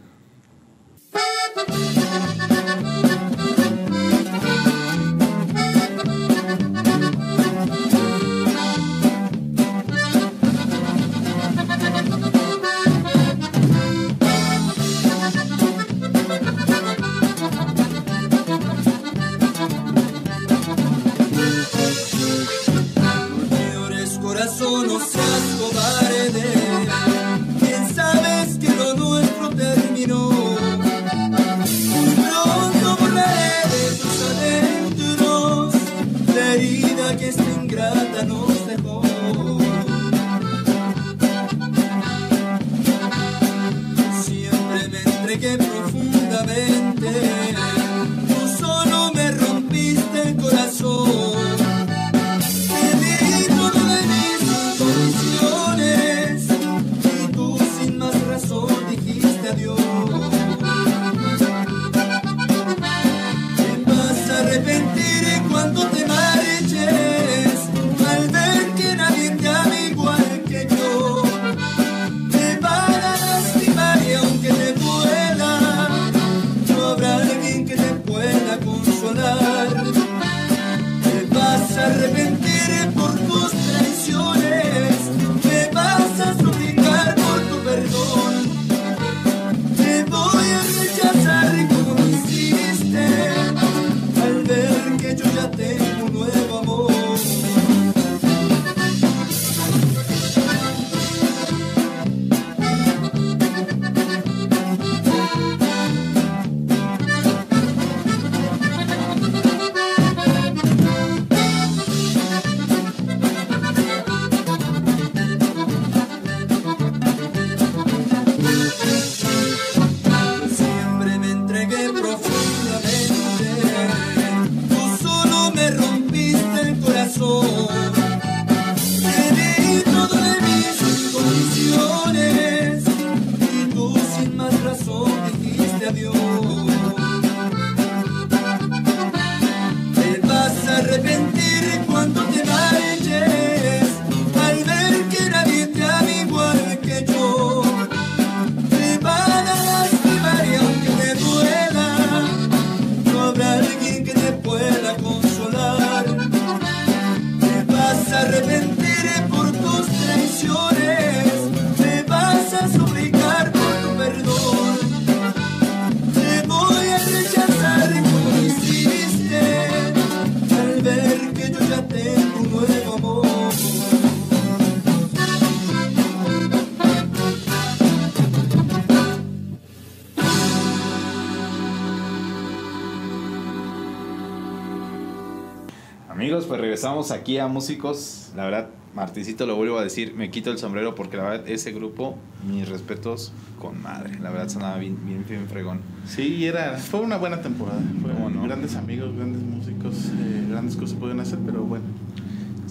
A: Regresamos aquí a Músicos. La verdad, Martincito lo vuelvo a decir, me quito el sombrero porque la verdad ese grupo, mis respetos con madre. La verdad sonaba bien, bien, bien fregón.
B: Sí, era, fue una buena temporada. Fue
A: ¿Cómo no?
B: Grandes amigos, grandes músicos, eh, grandes cosas se pueden hacer, pero bueno.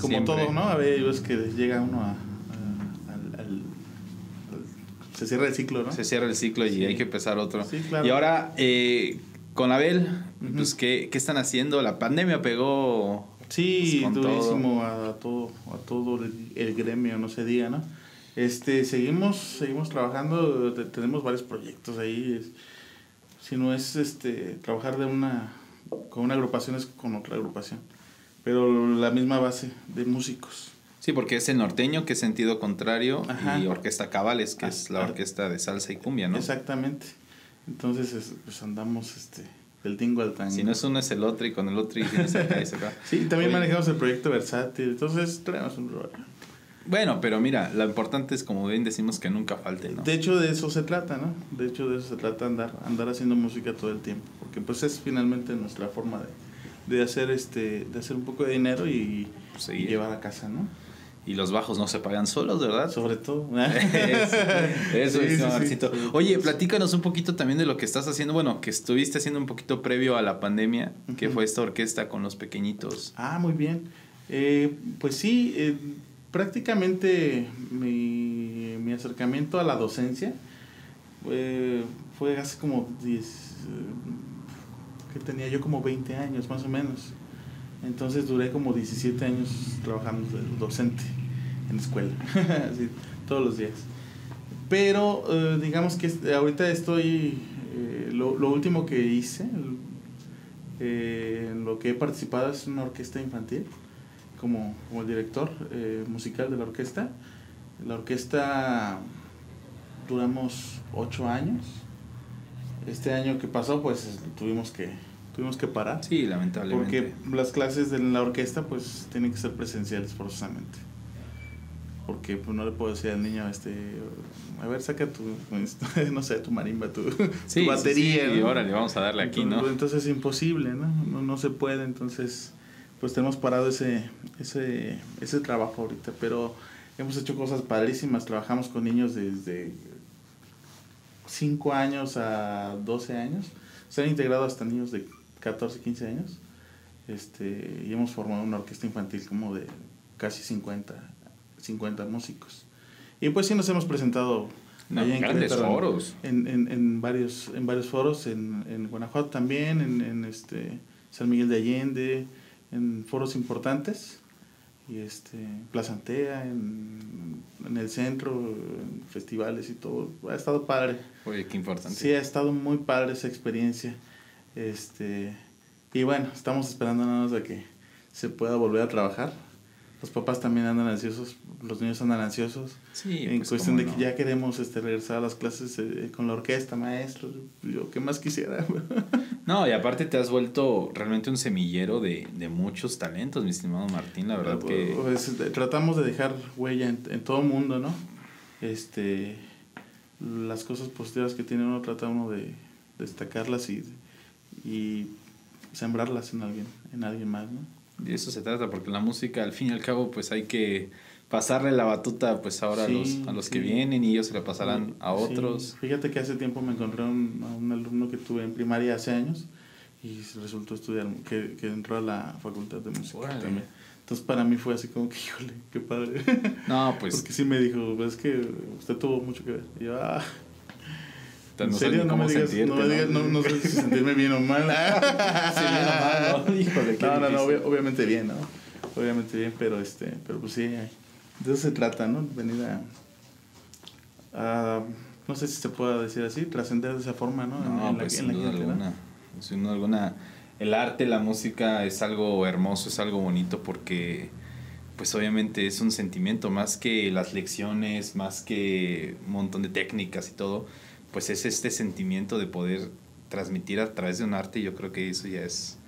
B: Como
A: Siempre.
B: todo, ¿no? A ver, es que llega uno a, a- al, al- al- Se cierra el ciclo, ¿no?
A: Se cierra el ciclo y
B: Sí.
A: hay que empezar otro.
B: Sí, claro.
A: Y ahora, eh, con Abel, pues, ¿qué, ¿qué están haciendo? La pandemia pegó
B: Sí,
A: Pues
B: durísimo a, todo, a todo el, el gremio, no se diga, ¿no? Este, seguimos, seguimos trabajando, te- tenemos varios proyectos ahí. es- si no es este trabajar de una con una agrupación es con otra agrupación, pero la misma base de músicos.
A: Sí, porque es el norteño, que es sentido contrario,
B: Ajá.
A: y Orquesta Cabales, que es la
B: Ah,
A: orquesta de salsa y cumbia, ¿no?
B: Exactamente. Entonces, es- pues andamos este del tingo al tango.
A: Si no es uno, es el otro, y con el otro, y tienes acá y acá.
B: Sí, también
A: Oye,
B: manejamos el proyecto versátil, entonces traemos un rollo.
A: Bueno, pero mira, lo importante es, como bien decimos, que nunca falte, ¿no?
B: De hecho, de eso se trata, ¿no? De hecho, de eso se trata andar, andar haciendo música todo el tiempo, porque pues es finalmente nuestra forma de, de hacer este, de hacer un poco de dinero y, llevar a casa, ¿no?
A: Y los bajos no se pagan solos, ¿verdad?
B: Sobre todo.
A: Eso,
B: Sí, sí, sí.
A: Marcito. Oye, platícanos un poquito también de lo que estás haciendo, bueno, que estuviste haciendo un poquito previo a la pandemia, que fue esta orquesta con los pequeñitos.
B: Ah, muy bien. Eh, pues sí, eh, prácticamente mi, mi acercamiento a la docencia eh, fue hace como 10, eh, que tenía yo como 20 años más o menos. Entonces duré como 17 años trabajando de docente en escuela, así, todos los días. Pero eh, digamos que est- ahorita estoy, eh, lo, lo último que hice, eh, en lo que he participado es una orquesta infantil, como, como el director eh, musical de la orquesta. La orquesta duramos ocho años. Este año que pasó, pues tuvimos que, tuvimos que parar.
A: Sí, lamentablemente.
B: Porque las clases de la orquesta pues tienen que ser presenciales forzosamente. Porque pues no le puedo decir al niño este a ver saca tu no sé, tu marimba, tu,
A: Sí, sí,
B: batería.
A: sí, y
B: ¿no?
A: órale, vamos a darle aquí, ¿no?
B: Entonces, entonces es imposible, ¿no? ¿no? No se puede, entonces pues tenemos parado ese, ese, ese trabajo ahorita, pero hemos hecho cosas padrísimas, trabajamos con niños desde 5 años a 12 años, se han integrado hasta niños de 14, 15 años, este, y hemos formado una orquesta infantil como de casi 50, 50 músicos. Y pues sí nos hemos presentado
A: No,
B: allá en
A: grandes
B: Querétaro,
A: foros.
B: En, en, en varios, en varios foros, en, en Guanajuato también, en, en este San Miguel de Allende, en foros importantes, y este, Plaza Antea, en, en el centro, en festivales y todo. Ha estado padre.
A: Oye, qué importante.
B: Sí, ha estado muy padre esa experiencia. Este, y bueno, estamos esperando nada más a que se pueda volver a trabajar. Los papás también andan ansiosos, los niños andan ansiosos.
A: Sí,
B: en
A: pues,
B: cuestión de que
A: no.
B: ya queremos este, regresar a las clases eh, con la orquesta, maestro. Yo, ¿qué más quisiera?
A: No, y aparte te has vuelto realmente un semillero de, de muchos talentos, mi estimado Martín. La verdad que.
B: Pues, tratamos de dejar huella en, en todo el mundo, ¿no? Este, las cosas positivas que tiene uno, trata uno de destacarlas y, y sembrarlas en alguien, en alguien más, ¿no?
A: De eso se trata, porque la música, al fin y al cabo, pues hay que pasarle la batuta pues ahora
B: Sí,
A: a los, a los que vienen y ellos se la pasarán a
B: Sí,
A: otros.
B: Fíjate que hace tiempo me encontré un, a un alumno que tuve en primaria hace años y resultó estudiar, que, que entró a la facultad de música
A: Órale.
B: también. Entonces para mí fue así como que, híjole, qué padre.
A: No, pues
B: Porque sí me dijo, es que usted tuvo mucho que ver. Y yo, ah, ¿en
A: no
B: serio?
A: sé
B: No me digas,
A: sentirte,
B: no me digas, no, no sé si sentirme bien o mal.
A: Sí, bien o mal, ¿no? Híjole,
B: no, no, no, obvia- obviamente bien, ¿no? Obviamente bien, pero este, pero pues sí, de eso se trata, ¿no? Venir a, a- no sé si se pueda decir así, trascender de esa forma, ¿no?
A: No,
B: en la-
A: pues
B: en
A: sin
B: la
A: duda
B: gente, ¿no?
A: alguna. Sin duda alguna. El arte, la música es algo hermoso, es algo bonito porque pues obviamente es un sentimiento más que las lecciones, más que un montón de técnicas y todo, pues es este sentimiento de poder transmitir a través de un arte y yo creo que eso ya es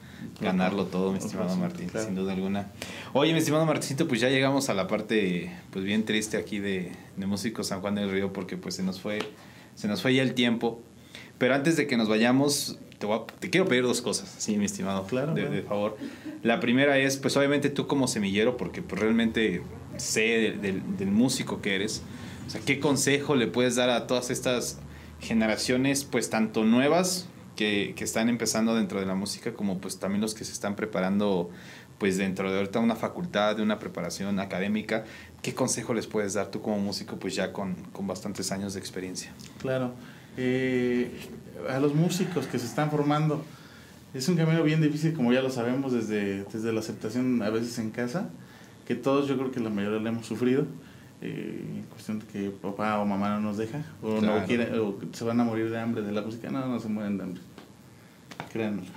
A: ganarlo todo, mi estimado Martín,
B: claro.
A: sin duda alguna. Oye, mi estimado Martincito, pues ya llegamos a la parte pues bien triste aquí de, de Músicos San Juan del Río porque pues se nos fue se nos fue ya el tiempo. Pero antes de que nos vayamos, te, voy a- te quiero pedir dos cosas, sí, mi estimado,
B: Claro,
A: de, de favor. La primera es, pues obviamente tú como semillero, porque pues realmente sé del, del- del músico que eres, o sea, ¿qué consejo le puedes dar a todas estas generaciones, pues tanto nuevas que, que están empezando dentro de la música, como pues también los que se están preparando, pues dentro de ahorita una facultad, de una preparación académica? ¿Qué consejo les puedes dar tú como músico, pues ya con, con bastantes años de experiencia?
B: Claro. Eh, a los músicos que se están formando, es un camino bien difícil, como ya lo sabemos, desde, desde la aceptación a veces en casa, que todos yo creo que la mayoría lo hemos sufrido. Eh, cuestión de que papá o mamá no nos deja, o,
A: Claro.
B: no quieren, o se van a morir de hambre de la música. No, no se mueren de hambre. Créanme.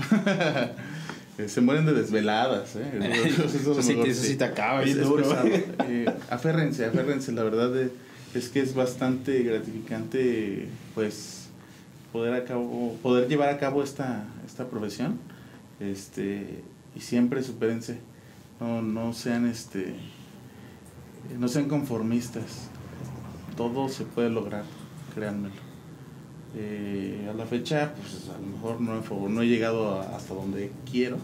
B: Eh, se mueren de desveladas. ¿eh? Eso, es lo
A: Eso sí
B: mejor,
A: eso sí te acaba
B: Es-
A: duro.
B: pesado. Eh, aférrense, aférrense. La verdad de- es que es bastante gratificante, pues, poder, a cabo, poder llevar a cabo esta, esta profesión. Este, y siempre supérense. No, no sean este no sean conformistas. Todo se puede lograr, créanmelo. Eh, a la fecha, pues a lo mejor no he, no he llegado a- hasta donde quiero,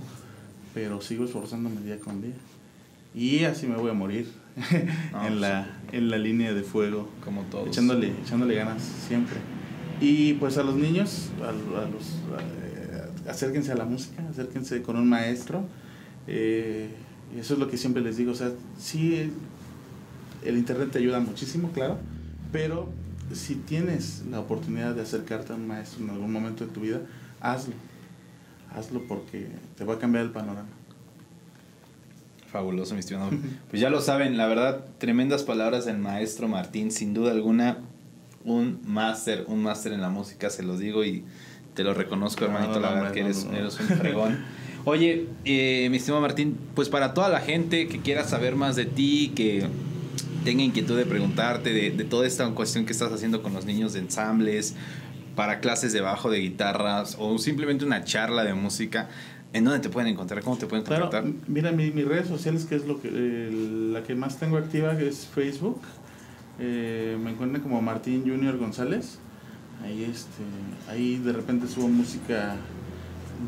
B: pero sigo esforzándome día con día. Y así me voy a morir
A: No,
B: en, la, en la línea de fuego,
A: Como todos.
B: echándole, echándole ganas siempre. Y pues a los niños, a, a los, eh, acérquense a la música, acérquense con un maestro. eh, eso es lo que siempre les digo. O sea, sí, el internet te ayuda muchísimo, claro, pero si tienes la oportunidad de acercarte a un maestro en algún momento de tu vida, hazlo. Hazlo porque te va a cambiar el panorama.
A: Fabuloso, mi estimado. Pues ya lo saben, la verdad, tremendas palabras del maestro Martín, sin duda alguna, un máster, un máster en la música, se los digo y te lo reconozco,
B: No,
A: hermanito,
B: no,
A: la verdad
B: no,
A: que eres, eres un fregón. Oye, eh, mi estimado Martín, pues para toda la gente que quiera saber más de ti, que tenga inquietud de preguntarte de, de toda esta cuestión que estás haciendo con los niños de ensambles, para clases de bajo, de guitarras, o simplemente una charla de música, ¿en dónde te pueden encontrar? ¿Cómo te pueden
B: Claro,
A: contactar?
B: m- mira, mi- mis redes sociales, que es lo que eh, la que más tengo activa, que es Facebook. Eh, me encuentran como Martín Junior González. Ahí, este, ahí de repente subo música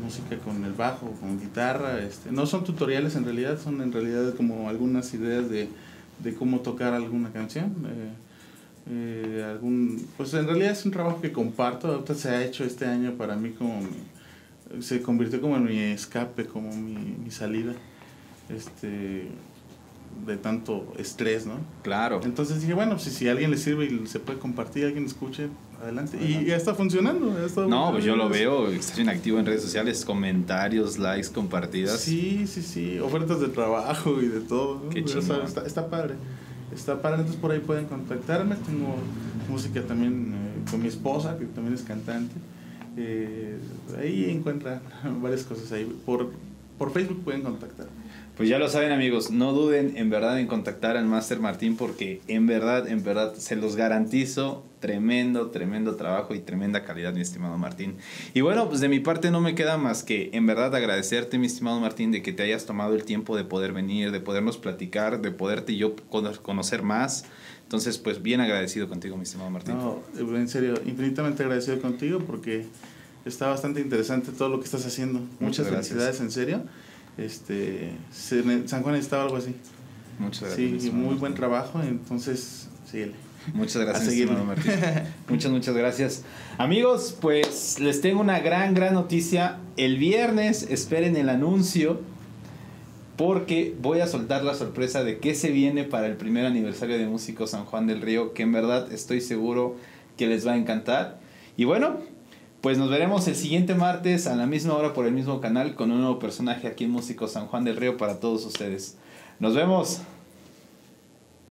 B: música con el bajo, con guitarra. Este, no son tutoriales en realidad, son en realidad como algunas ideas de, de cómo tocar alguna canción. Eh, eh, algún, pues en realidad es un trabajo que comparto, ahorita se ha hecho este año para mí como mi- se convirtió como en mi escape, como mi, mi salida este de tanto estrés, ¿no?
A: Claro.
B: Entonces dije, bueno, si, si a alguien le sirve y se puede compartir, alguien escuche, adelante. Y ya está funcionando. ya está
A: No, pues yo lo veo, estás bien activo en redes sociales, comentarios, likes, compartidas.
B: Sí, sí, sí, ofertas de trabajo y de todo. ¿no?
A: Qué chingón.
B: está, está padre. Está padre, entonces por ahí pueden contactarme. Tengo música también eh, con mi esposa, que también es cantante. Eh, ahí encuentran varias cosas ahí. Por, por Facebook pueden contactar.
A: Pues ya lo saben amigos, no duden en verdad en contactar al Master Martín porque en verdad, en verdad se los garantizo tremendo, tremendo trabajo y tremenda calidad, mi estimado Martín. Y bueno, pues de mi parte no me queda más que en verdad agradecerte, mi estimado Martín, de que te hayas tomado el tiempo de poder venir, de podernos platicar, de poderte yo cono- conocer más. Entonces, pues bien agradecido contigo, mi estimado Martín.
B: No, en serio, infinitamente agradecido contigo porque está bastante interesante todo lo que estás haciendo. Muchas,
A: gracias.
B: felicidades, en serio. Este, San Juan necesitaba algo así.
A: Muchas gracias.
B: Sí, muy buen trabajo, entonces síguele.
A: Muchas gracias, Martín. Muchas, muchas gracias. Amigos, pues les tengo una gran, gran noticia. El viernes esperen el anuncio porque voy a soltar la sorpresa de qué se viene para el primer aniversario de Músicos San Juan del Río, que en verdad estoy seguro que les va a encantar. Y bueno, pues nos veremos el siguiente martes a la misma hora por el mismo canal con un nuevo personaje aquí en Músicos San Juan del Río para todos ustedes. Nos vemos.